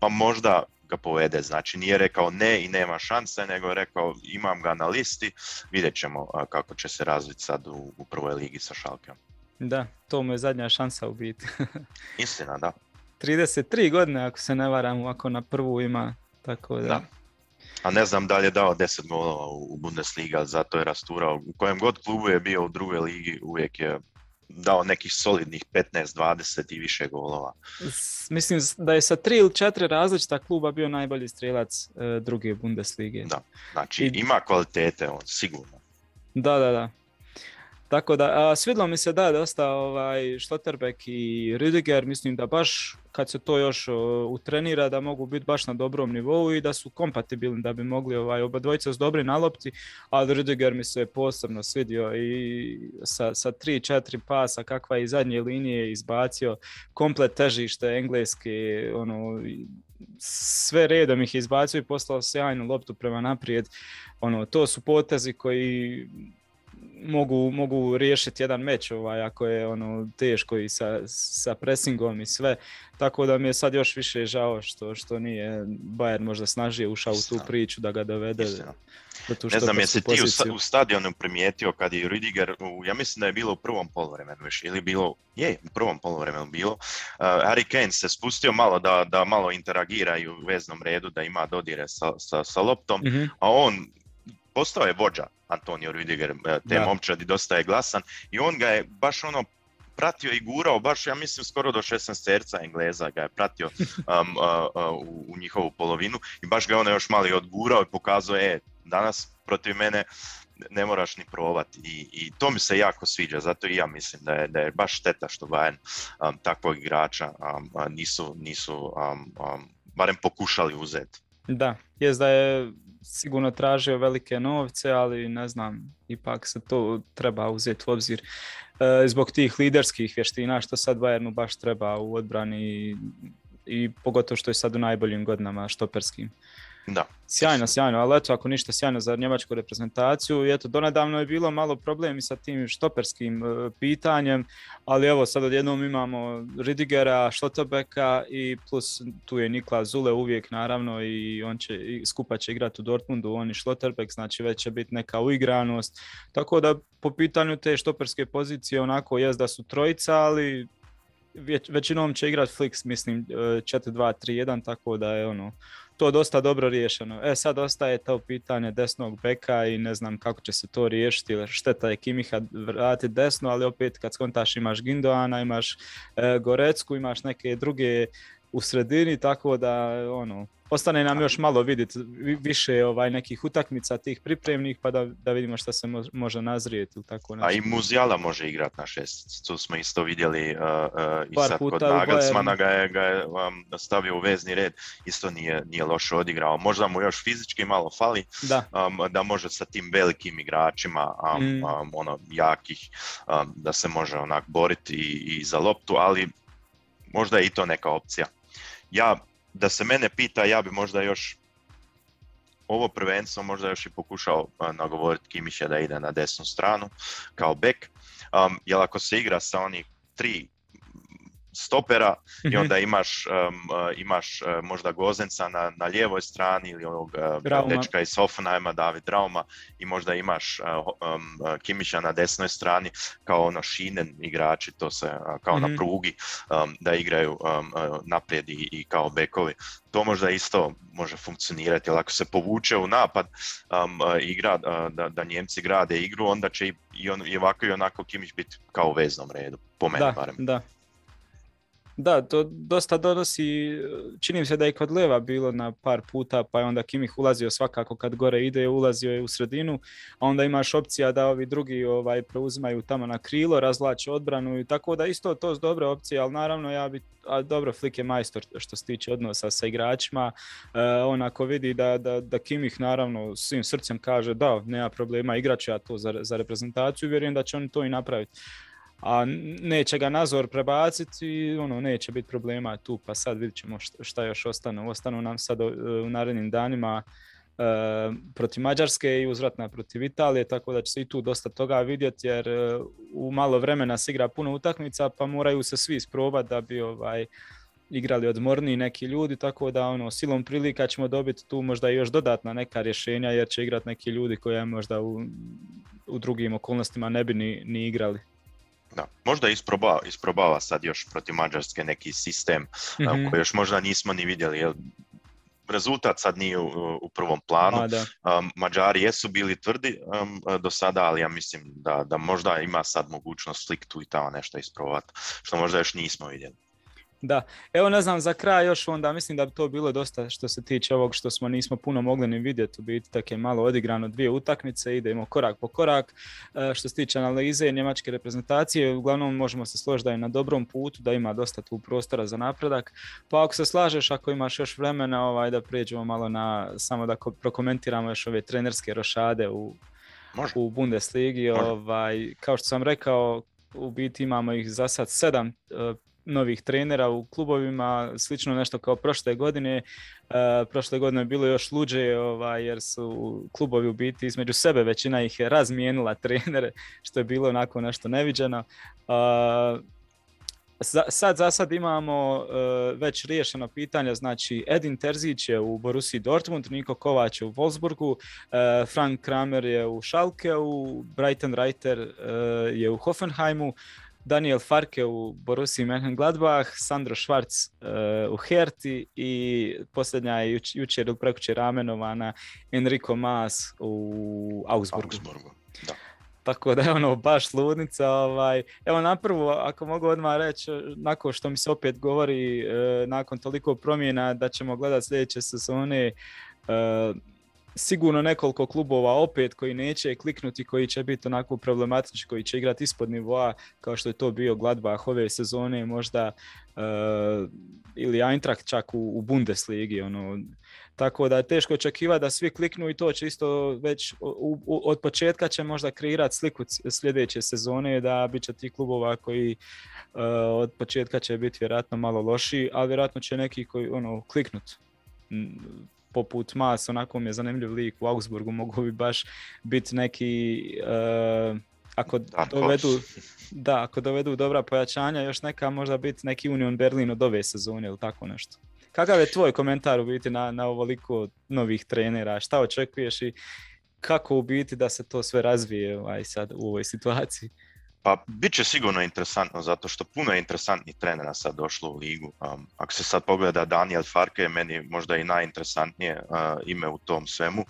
pa možda ga povede. Znači nije rekao ne i nema šanse, nego je rekao imam ga na listi, vidjet ćemo kako će se razviti sad u, u prvoj ligi sa Šalkeom. Da, to mu je zadnja šansa u biti. Istina, da. 33 godine, ako se ne varam, ako na prvu ima, tako da. A ne znam da li je dao 10 golova u Bundesliga, zato je rasturao. U kojem god klubu je bio u drugoj ligi, uvijek je dao nekih solidnih 15, 20 i više golova. Mislim da je sa tri ili četiri različita kluba bio najbolji strelac e, druge Bundeslige. Da, znači ima kvalitete on, sigurno. Da, da, da. Tako da, a, svidlo mi se da dosta ovaj, Štoterbeck i Rüdiger, mislim da baš kad se to još utrenira da mogu biti baš na dobrom nivou i da su kompatibilni da bi mogli ovaj, oba dvojica s dobri na lopti, ali Rüdiger mi se posebno svidio i sa, sa tri, četiri pasa kakva je i zadnje linije izbacio, komplet težište engleske, ono, sve redom ih izbacio i poslao sjajnu loptu prema naprijed. Ono, to su potezi koji mogu, mogu riješiti jedan meč ovaj, ako je ono teško i sa, sa pressingom i sve. Tako da mi je sad još više žao što, što nije Bayern možda snažije ušao u tu priču da ga dovede. Tu ne znam, jesi ti u, u stadionu primijetio kad je Rüdiger, ja mislim da je bilo u prvom polovremenu još, ili bilo, je, u prvom polovremenu bilo, uh, Harry Kane se spustio malo da, da malo interagira i u veznom redu, da ima dodire sa, sa, sa loptom, mhm. a on postao je vođa Antonio Rüdiger, e, te momčadi, dosta je glasan. I on ga je baš ono pratio i gurao, baš ja mislim skoro do 16 terca Engleza ga je pratio um, u, u, njihovu polovinu. I baš ga ono još mali odgurao i pokazao, e, danas protiv mene ne moraš ni probati I, i to mi se jako sviđa, zato i ja mislim da je, da je baš šteta što Bayern um, takvog igrača um, nisu, nisu barem pokušali uzeti. Da, jest da je sigurno tražio velike novce, ali ne znam, ipak se to treba uzeti u obzir e, zbog tih liderskih vještina što sad Bayernu baš treba u odbrani i, pogotovo što je sad u najboljim godinama štoperskim. Da. Sjajno, sjajno, ali eto, ako ništa sjajno za njemačku reprezentaciju. I eto, donedavno je bilo malo problemi sa tim štoperskim e, pitanjem, ali evo, sad odjednom imamo Ridigera, Štotobeka i plus tu je Nikla Zule uvijek naravno i on će, i skupa će igrati u Dortmundu, on i Šloterbek, znači već će biti neka uigranost. Tako da po pitanju te štoperske pozicije onako jest da su trojica, ali većinom će igrati Flix, mislim 4-2-3-1, e, tako da je ono to dosta dobro riješeno. E sad ostaje to pitanje desnog beka i ne znam kako će se to riješiti. Šteta je Kimiha vratiti desno, ali opet kad skontaš imaš Gindoana, imaš e, Gorecku, imaš neke druge u sredini, tako da ono, ostane nam još malo vidjeti više ovaj nekih utakmica tih pripremnih pa da, da vidimo šta se može nazrijeti. Tako A i Muzijala može igrati na šest, tu smo isto vidjeli uh, uh, i sad kod Nagelsmana ga je, ga je um, stavio u vezni red, isto nije, nije loše odigrao. Možda mu još fizički malo fali da, um, da može sa tim velikim igračima um, mm. ono jakih da se može onak boriti i, i za loptu, ali možda je i to neka opcija. Ja da se mene pita, ja bi možda još ovo prvenstvo možda još i pokušao nagovoriti Kimića da ide na desnu stranu kao bek, um, jer ako se igra sa onih tri stopera i mhm. onda imaš, um, imaš uh, možda Gozenca na, na lijevoj strani ili ovog uh, dečka iz Hoffenheima, David Rauma i možda imaš um, Kimića na desnoj strani kao ono šinen igrači, to se kao na mhm. prugi um, da igraju naprijed i, i kao bekovi. To možda isto može funkcionirati, ali ako se povuče u napad um, igra, da, da Njemci grade igru, onda će i, on, i ovako i onako Kimić biti kao u veznom redu, po meni da, barem. Da, da, to dosta donosi, čini se da je kod Leva bilo na par puta, pa je onda Kimih ulazio svakako kad gore ide, ulazio je u sredinu, a onda imaš opcija da ovi drugi ovaj, preuzimaju tamo na krilo, razlače odbranu i tako da isto to s dobre opcije, ali naravno ja bi, a dobro, Flik je majstor što se tiče odnosa sa igračima, e, on ako vidi da, da, da Kimih naravno svim srcem kaže da, nema problema, igraću ja to za, za reprezentaciju, vjerujem da će oni to i napraviti a neće ga Nazor prebaciti i ono, neće biti problema tu, pa sad vidit ćemo šta još ostanu. Ostanu nam sad u narednim danima e, protiv Mađarske i uzvratna protiv Italije, tako da će se i tu dosta toga vidjeti jer e, u malo vremena se igra puno utakmica pa moraju se svi isprobati da bi ovaj, igrali odmorniji neki ljudi, tako da ono, silom prilika ćemo dobiti tu možda još dodatna neka rješenja jer će igrati neki ljudi koji možda u, u drugim okolnostima ne bi ni, ni igrali. Da, možda isprobava, isprobava sad još protiv Mađarske neki sistem mm koji još možda nismo ni vidjeli. Jer rezultat sad nije u, prvom planu. Mađari jesu bili tvrdi do sada, ali ja mislim da, da možda ima sad mogućnost slik tu i tamo nešto isprobati, što možda još nismo vidjeli. Da, evo ne znam za kraj još onda mislim da bi to bilo dosta što se tiče ovog što smo nismo puno mogli ni vidjeti u biti tako je malo odigrano dvije utakmice, idemo korak po korak. E, što se tiče analize njemačke reprezentacije, uglavnom možemo se složiti da je na dobrom putu, da ima dosta tu prostora za napredak. Pa ako se slažeš, ako imaš još vremena ovaj, da prijeđemo malo na, samo da prokomentiramo još ove trenerske rošade u, u Bundesligi. Ovaj, kao što sam rekao, u biti imamo ih za sad sedam e, novih trenera u klubovima, slično nešto kao prošle godine. E, prošle godine je bilo još luđe ovaj, jer su klubovi u biti između sebe većina ih je razmijenila trenere, što je bilo onako nešto neviđeno. Uh, sad za sad imamo e, već riješeno pitanje, znači Edin Terzić je u Borussiji Dortmund, Niko Kovač je u Wolfsburgu, Frank Kramer je u Schalkeu, Brighton Reiter je u Hoffenheimu, Daniel Farke u Borussiji Mönchengladbach, Sandro Schwarz uh, u Herti i posljednja je juč, jučer ili prekućer amenovana Enrico Mas u Augsburgu. Augsburgu da. Tako da je ono baš ludnica. Ovaj. Evo naprvo, ako mogu odmah reći, nakon što mi se opet govori, uh, nakon toliko promjena da ćemo gledati sljedeće sezone, uh, sigurno nekoliko klubova opet koji neće kliknuti, koji će biti onako problematični, koji će igrati ispod nivoa kao što je to bio Gladbach ove sezone, možda uh, ili Eintracht čak u, u Bundesligi. Ono. Tako da je teško očekivati da svi kliknu i to će isto već od početka će možda kreirati sliku sljedeće sezone da bit će tih klubova koji uh, od početka će biti vjerojatno malo lošiji, ali vjerojatno će neki koji ono, kliknut poput Mas, onako mi je zanimljiv lik u Augsburgu, mogu bi baš biti neki, uh, ako dovedu, da, ako dovedu dobra pojačanja, još neka možda biti neki Union Berlin od ove sezone ili tako nešto. Kakav je tvoj komentar u biti na, na ovoliko novih trenera? Šta očekuješ i kako u biti da se to sve razvije ovaj, sad u ovoj situaciji? Pa bit će sigurno interesantno zato što puno je interesantnih trenera sad došlo u ligu. Um, ako se sad pogleda Daniel Farke je meni možda i najinteresantnije uh, ime u tom svemu.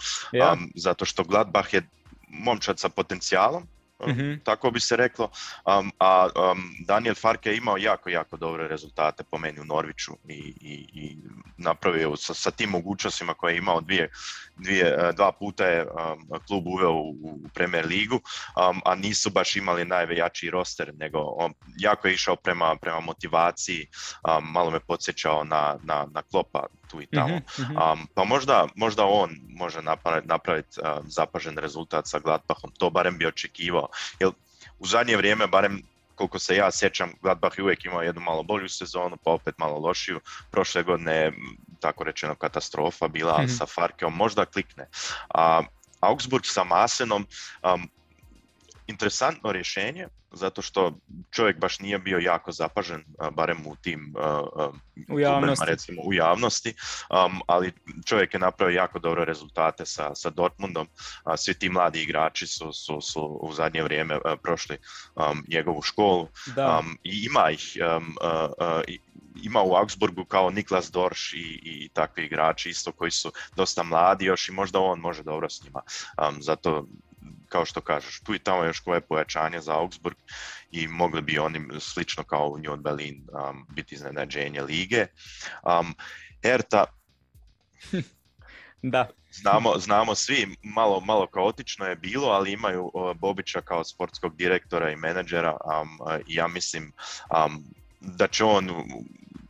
Um, zato što Gladbach je momčad sa potencijalom, mm tako bi se reklo. Um, a um, Daniel Farke je imao jako, jako dobre rezultate po meni u Norviću i, i, i napravio sa, sa tim mogućnostima koje je imao dvije, dvije, e, dva puta je um, klub uveo u, u Premier ligu, um, a nisu baš imali najvejači roster, nego on jako je išao prema, prema motivaciji, um, malo me podsjećao na, na, na Klopa tu i tamo. Mhm, mhm. pa možda, možda on može napraviti, napraviti zapažen rezultat sa Gladbachom, to barem bi očekivao. Jer u zadnje vrijeme, barem koliko se ja sjećam, Gladbach je uvijek imao jednu malo bolju sezonu, pa opet malo lošiju. Prošle godine je, tako rečeno, katastrofa bila, mm sa Farkeom možda klikne. A, Augsburg sa Masenom, um, interesantno rješenje, zato što čovjek baš nije bio jako zapažen, barem u tim u javnosti, recimo, u javnosti um, ali čovjek je napravio jako dobre rezultate sa, sa Dortmundom, svi ti mladi igrači su, su, su u zadnje vrijeme prošli um, njegovu školu. Um, i ima ih ima u Augsburgu kao Niklas Dorš i, i takvi igrači isto koji su dosta mladi još i možda on može dobro s njima. zato kao što kažeš, tu i tamo još koje pojačanje za Augsburg i mogli bi oni slično kao u Union Berlin um, biti iznenađenje lige. Um, Erta, da. Znamo, znamo svi, malo, malo kaotično je bilo, ali imaju uh, Bobića kao sportskog direktora i menadžera um, i ja mislim um, da će on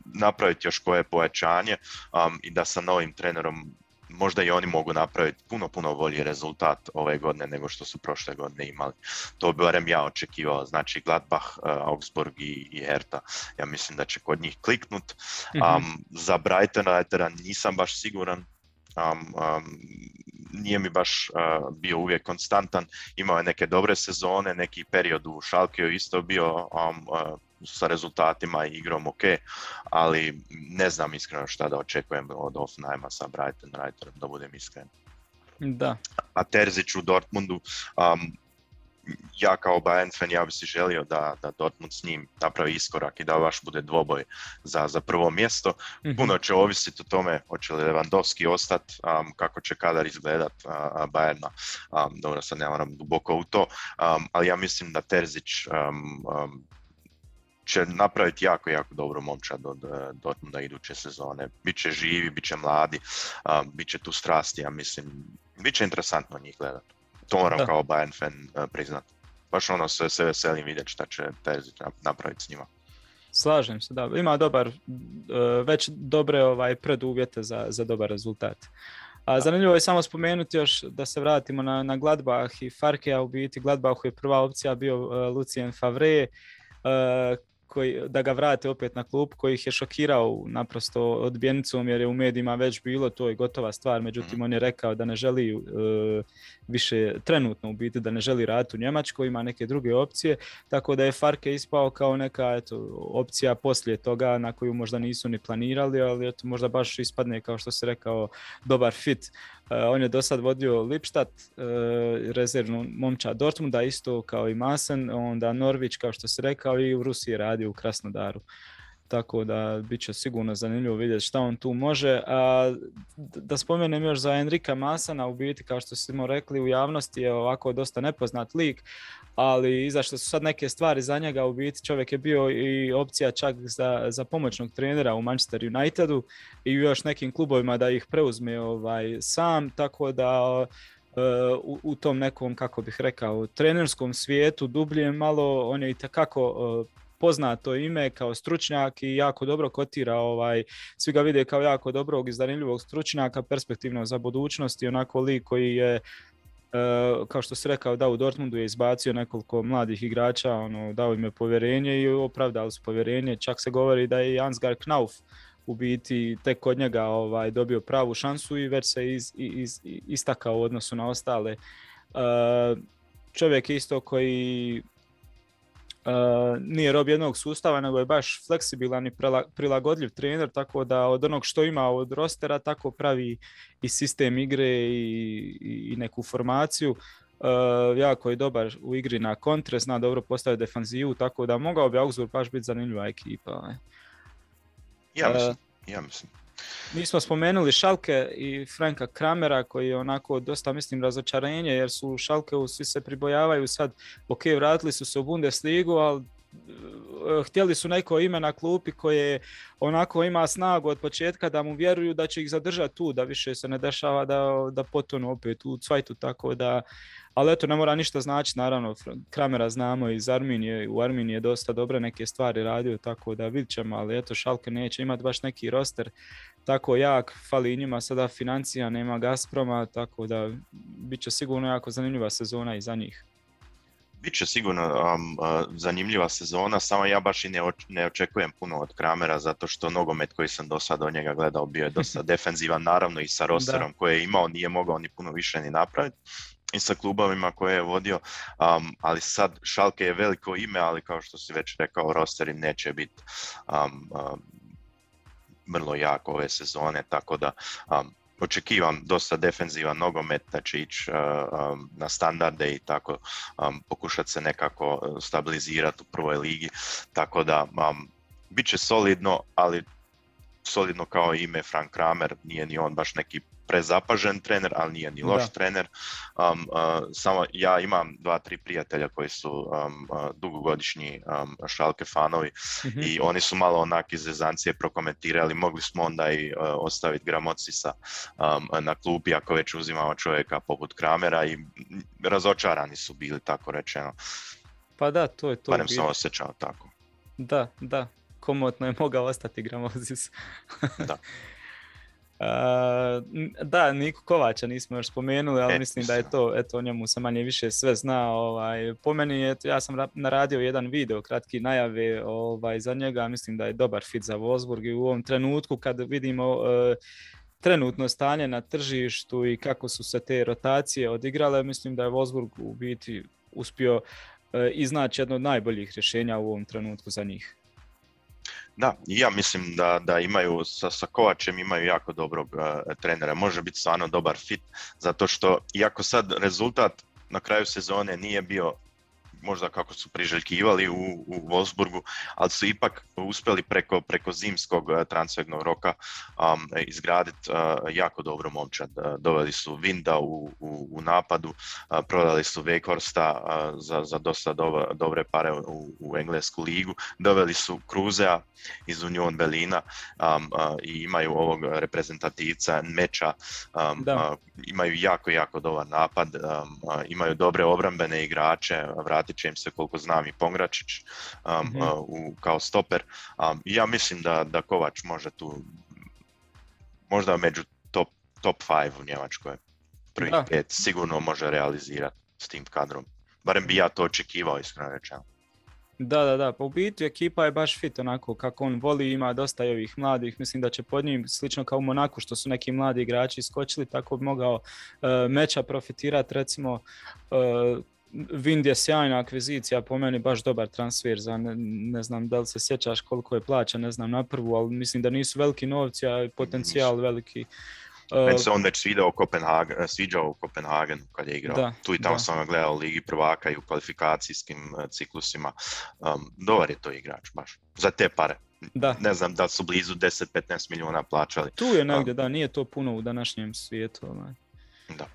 napraviti još koje pojačanje um, i da sa novim trenerom možda i oni mogu napraviti puno, puno bolji rezultat ove godine nego što su prošle godine imali. To bi barem ja očekivao. Znači Gladbach, Augsburg i, Hertha. Ja mislim da će kod njih kliknut. Um, za Brightona nisam baš siguran. Um, nije mi baš bio uvijek konstantan. Imao je neke dobre sezone, neki period u Šalkiju isto bio um, sa rezultatima i igrom ok, ali ne znam iskreno šta da očekujem od Offenheima sa Brighton Reiterom, da budem iskren. Da. A Terzić u Dortmundu, um, ja kao Bayern fan ja bi si želio da, da Dortmund s njim napravi iskorak i da baš bude dvoboj za, za prvo mjesto. mm Puno će ovisiti o tome hoće li Lewandowski ostati, um, kako će kadar izgledat uh, Bayerna. Um, dobro, sad ne moram duboko u to, um, ali ja mislim da Terzić um, će napraviti jako, jako dobro momčad od Dortmunda iduće sezone. Biće živi, bit će mladi, bit će tu strasti, ja mislim, bit će interesantno njih gledati. To moram kao Bayern fan uh, priznat. Baš ono se, se veselim vidjeti šta će Terzić napraviti s njima. Slažem se, da. Ima dobar, uh, već dobre ovaj preduvjete za, za dobar rezultat. A zanimljivo je samo spomenuti još da se vratimo na, na Gladbach i Farke, u biti Gladbachu je prva opcija bio Lucien Favre, koji, da ga vrate opet na klub koji ih je šokirao naprosto odbjenicom jer je u medijima već bilo, to je gotova stvar, međutim mhm. on je rekao da ne želi uh, više trenutno u biti da ne želi raditi u Njemačkoj, ima neke druge opcije, tako da je Farke ispao kao neka eto, opcija poslije toga na koju možda nisu ni planirali, ali eto, možda baš ispadne kao što se rekao dobar fit. Uh, on je do sad vodio Lipstadt, uh, rezervnu momča Dortmunda, isto kao i Masen, onda Norvić kao što se rekao i u Rusiji radi u Krasnodaru tako da bit će sigurno zanimljivo vidjeti šta on tu može. A, da spomenem još za Enrika Masana, u biti kao što smo rekli u javnosti je ovako dosta nepoznat lik, ali izašle su sad neke stvari za njega, u biti čovjek je bio i opcija čak za, za pomoćnog trenera u Manchester Unitedu i u još nekim klubovima da ih preuzme ovaj, sam, tako da u, u tom nekom, kako bih rekao, trenerskom svijetu dublje malo, on je i poznato ime kao stručnjak i jako dobro kotira ovaj, svi ga vide kao jako dobrog i zanimljivog stručnjaka, perspektivno za budućnost i onako lik koji je Uh, kao što se rekao, da u Dortmundu je izbacio nekoliko mladih igrača, ono, dao im je povjerenje i opravdali su povjerenje. Čak se govori da je Jansgar Knauf u biti tek kod njega ovaj, dobio pravu šansu i već se iz, iz, istakao u odnosu na ostale. Uh, čovjek isto koji nije rob jednog sustava, nego je baš fleksibilan i prilagodljiv trener, tako da od onog što ima od rostera, tako pravi i sistem igre i, i neku formaciju. Uh, jako je dobar u igri na kontre, zna dobro postaviti defanzivu, tako da mogao bi Augsburg baš biti zanimljiva ekipa. Ja mislim, ja mislim. Mi smo spomenuli Šalke i Franka Kramera koji je onako dosta mislim razočarenje jer su Šalke svi se pribojavaju sad. Ok vratili su se u Bundesligu ali htjeli su neko ime na klupi koje onako ima snagu od početka da mu vjeruju da će ih zadržati tu, da više se ne dešava da, da potonu opet u cvajtu, tako da ali eto, ne mora ništa znači, naravno, Kramera znamo iz Arminije, u Arminiji je dosta dobre neke stvari radio, tako da vidit ćemo, ali eto, Šalke neće imati baš neki roster tako jak, fali njima sada financija, nema Gazproma, tako da bit će sigurno jako zanimljiva sezona i za njih. Biće sigurno um, uh, zanimljiva sezona, samo ja baš i ne, ne očekujem puno od Kramera, zato što nogomet koji sam do sada od njega gledao bio je dosta defenzivan, naravno i sa rosterom koje je imao nije mogao ni puno više ni napraviti i sa klubovima koje je vodio, um, ali sad Šalke je veliko ime, ali kao što si već rekao, rosteri neće biti um, um, vrlo jak ove sezone, tako da um, očekivam dosta defenzivan nogomet da će ići na standarde i tako pokušati se nekako stabilizirati u prvoj ligi, tako da bit će solidno, ali solidno kao ime Frank Kramer, nije ni on baš neki prezapažen trener, ali nije ni loš trener. Um, uh, samo ja imam dva, tri prijatelja koji su um, uh, dugogodišnji um, šalke fanovi mhm. i oni su malo onak iz Zezancije prokomentirali, mogli smo onda i uh, ostaviti Gramocisa um, na klupi ako već uzimamo čovjeka poput Kramera i razočarani su bili, tako rečeno. Pa da, to je to. Barem sam osjećao tako. Da, da, komotno je mogao ostati Gramozis. da. da, Niko Kovača nismo još spomenuli, ali e, mislim da je to, eto, o njemu sam manje više sve zna. Ovaj, po meni, je, ja sam naradio jedan video, kratki najave ovaj, za njega, mislim da je dobar fit za Wolfsburg i u ovom trenutku kad vidimo uh, trenutno stanje na tržištu i kako su se te rotacije odigrale, mislim da je Wolfsburg u biti uspio uh, iznaći jedno od najboljih rješenja u ovom trenutku za njih. Da, ja mislim da, da imaju sa, sa Kovačem imaju jako dobrog uh, trenera. Može biti stvarno dobar fit zato što iako sad rezultat na kraju sezone nije bio možda kako su priželjkivali u, u Wolfsburgu, ali su ipak uspjeli preko, preko zimskog eh, transfernog roka um, izgraditi uh, jako dobro momčad. Doveli su Vinda u, u, u napadu, uh, prodali su Vekhorsta uh, za, za dosta do, dobre pare u, u englesku ligu, doveli su Kruzea iz Union Berlina um, i imaju ovog reprezentativca Meča, um, imaju jako, jako dobar napad, um, imaju dobre obrambene igrače, vrat vratit će im se koliko znam i Pongračić um, uh, u, kao stoper. Um, ja mislim da, da Kovač može tu možda među top, top 5 u Njemačkoj. Prvi pet sigurno može realizirati s tim kadrom. Barem bi ja to očekivao iskreno rečeno. Da, da, da, pa u biti ekipa je baš fit onako kako on voli, ima dosta i ovih mladih, mislim da će pod njim slično kao u Monaku što su neki mladi igrači skočili, tako bi mogao uh, meča profitirati recimo uh, Vind je sjajna akvizicija, po meni baš dobar transfer za ne, ne, znam da li se sjećaš koliko je plaća, ne znam na prvu, ali mislim da nisu veliki novci, a potencijal veliki. Meni uh, se on već sviđao u, Kopenhagen, sviđao u Kopenhagenu kad je igrao. Da, tu i tamo da. sam ga gledao u Ligi prvaka i u kvalifikacijskim uh, ciklusima. Um, dobar je to igrač baš, za te pare. Da. Ne znam da su blizu 10-15 milijuna plaćali. Tu je negdje, um, da, nije to puno u današnjem svijetu. Ovaj. Da.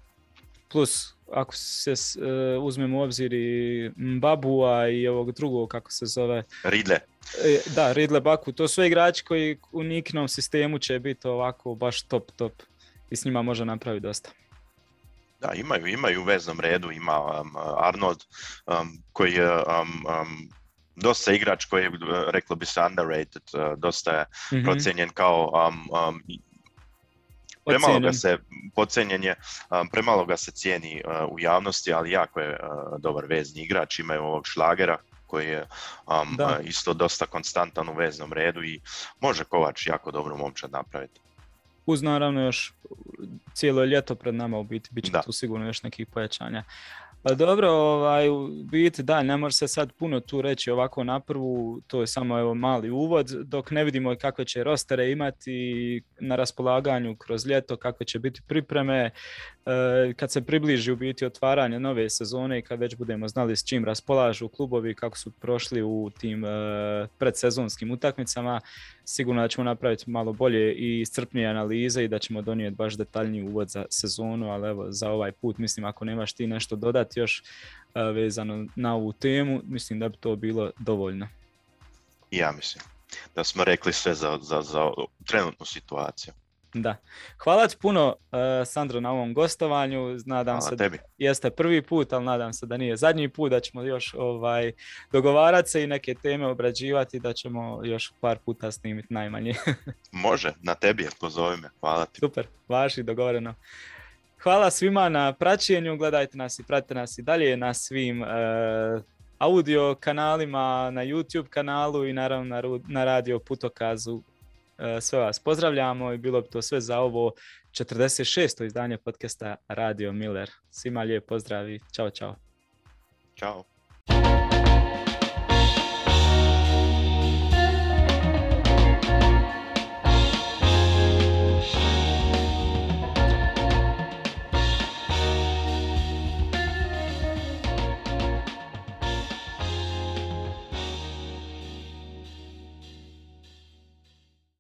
Plus, ako se uh, uzmemo u obzir i Mbabua i ovog drugog, kako se zove... Ridle. E, da, Ridle Baku. To su igrači koji u Niknom sistemu će biti ovako baš top, top. I s njima može napraviti dosta. Da, imaju, imaju u veznom redu, ima um, Arnold um, koji je um, um, dosta igrač koji je, reklo bi se, underrated, uh, dosta je mm-hmm. procijenjen kao um, um, premalo ga se podcenjen je, premalo ga se cijeni u javnosti, ali jako je dobar vezni igrač, imaju ovog šlagera koji je um, isto dosta konstantan u veznom redu i može Kovač jako dobro momčad napraviti. Uz naravno još cijelo ljeto pred nama u biti, bit će tu sigurno još nekih pojačanja. Pa dobro, ovaj, u biti da, ne može se sad puno tu reći ovako na prvu, to je samo evo mali uvod, dok ne vidimo kakve će rostere imati na raspolaganju kroz ljeto, kakve će biti pripreme, e, kad se približi u biti otvaranje nove sezone i kad već budemo znali s čim raspolažu klubovi, kako su prošli u tim e, predsezonskim utakmicama, sigurno da ćemo napraviti malo bolje i strpnije analize i da ćemo donijeti baš detaljniji uvod za sezonu, ali evo za ovaj put mislim ako nemaš ti nešto dodati još uh, vezano na ovu temu, mislim da bi to bilo dovoljno. Ja mislim da smo rekli sve za, za, za trenutnu situaciju. Da. Hvala ti puno, uh, Sandro, na ovom gostovanju. Nadam Hvala se tebi. da jeste prvi put, ali nadam se da nije zadnji put, da ćemo još ovaj, dogovarati se i neke teme obrađivati, da ćemo još par puta snimiti najmanje. Može, na tebi je, pozovi me. Hvala ti. Super, vaši, dogovoreno. Hvala svima na praćenju, gledajte nas i pratite nas i dalje na svim uh, audio kanalima, na YouTube kanalu i naravno na, na radio Putokazu sve vas pozdravljamo i bilo bi to sve za ovo 46. izdanje podcasta Radio Miller. Svima lijep pozdrav i čao, čao. Ćao.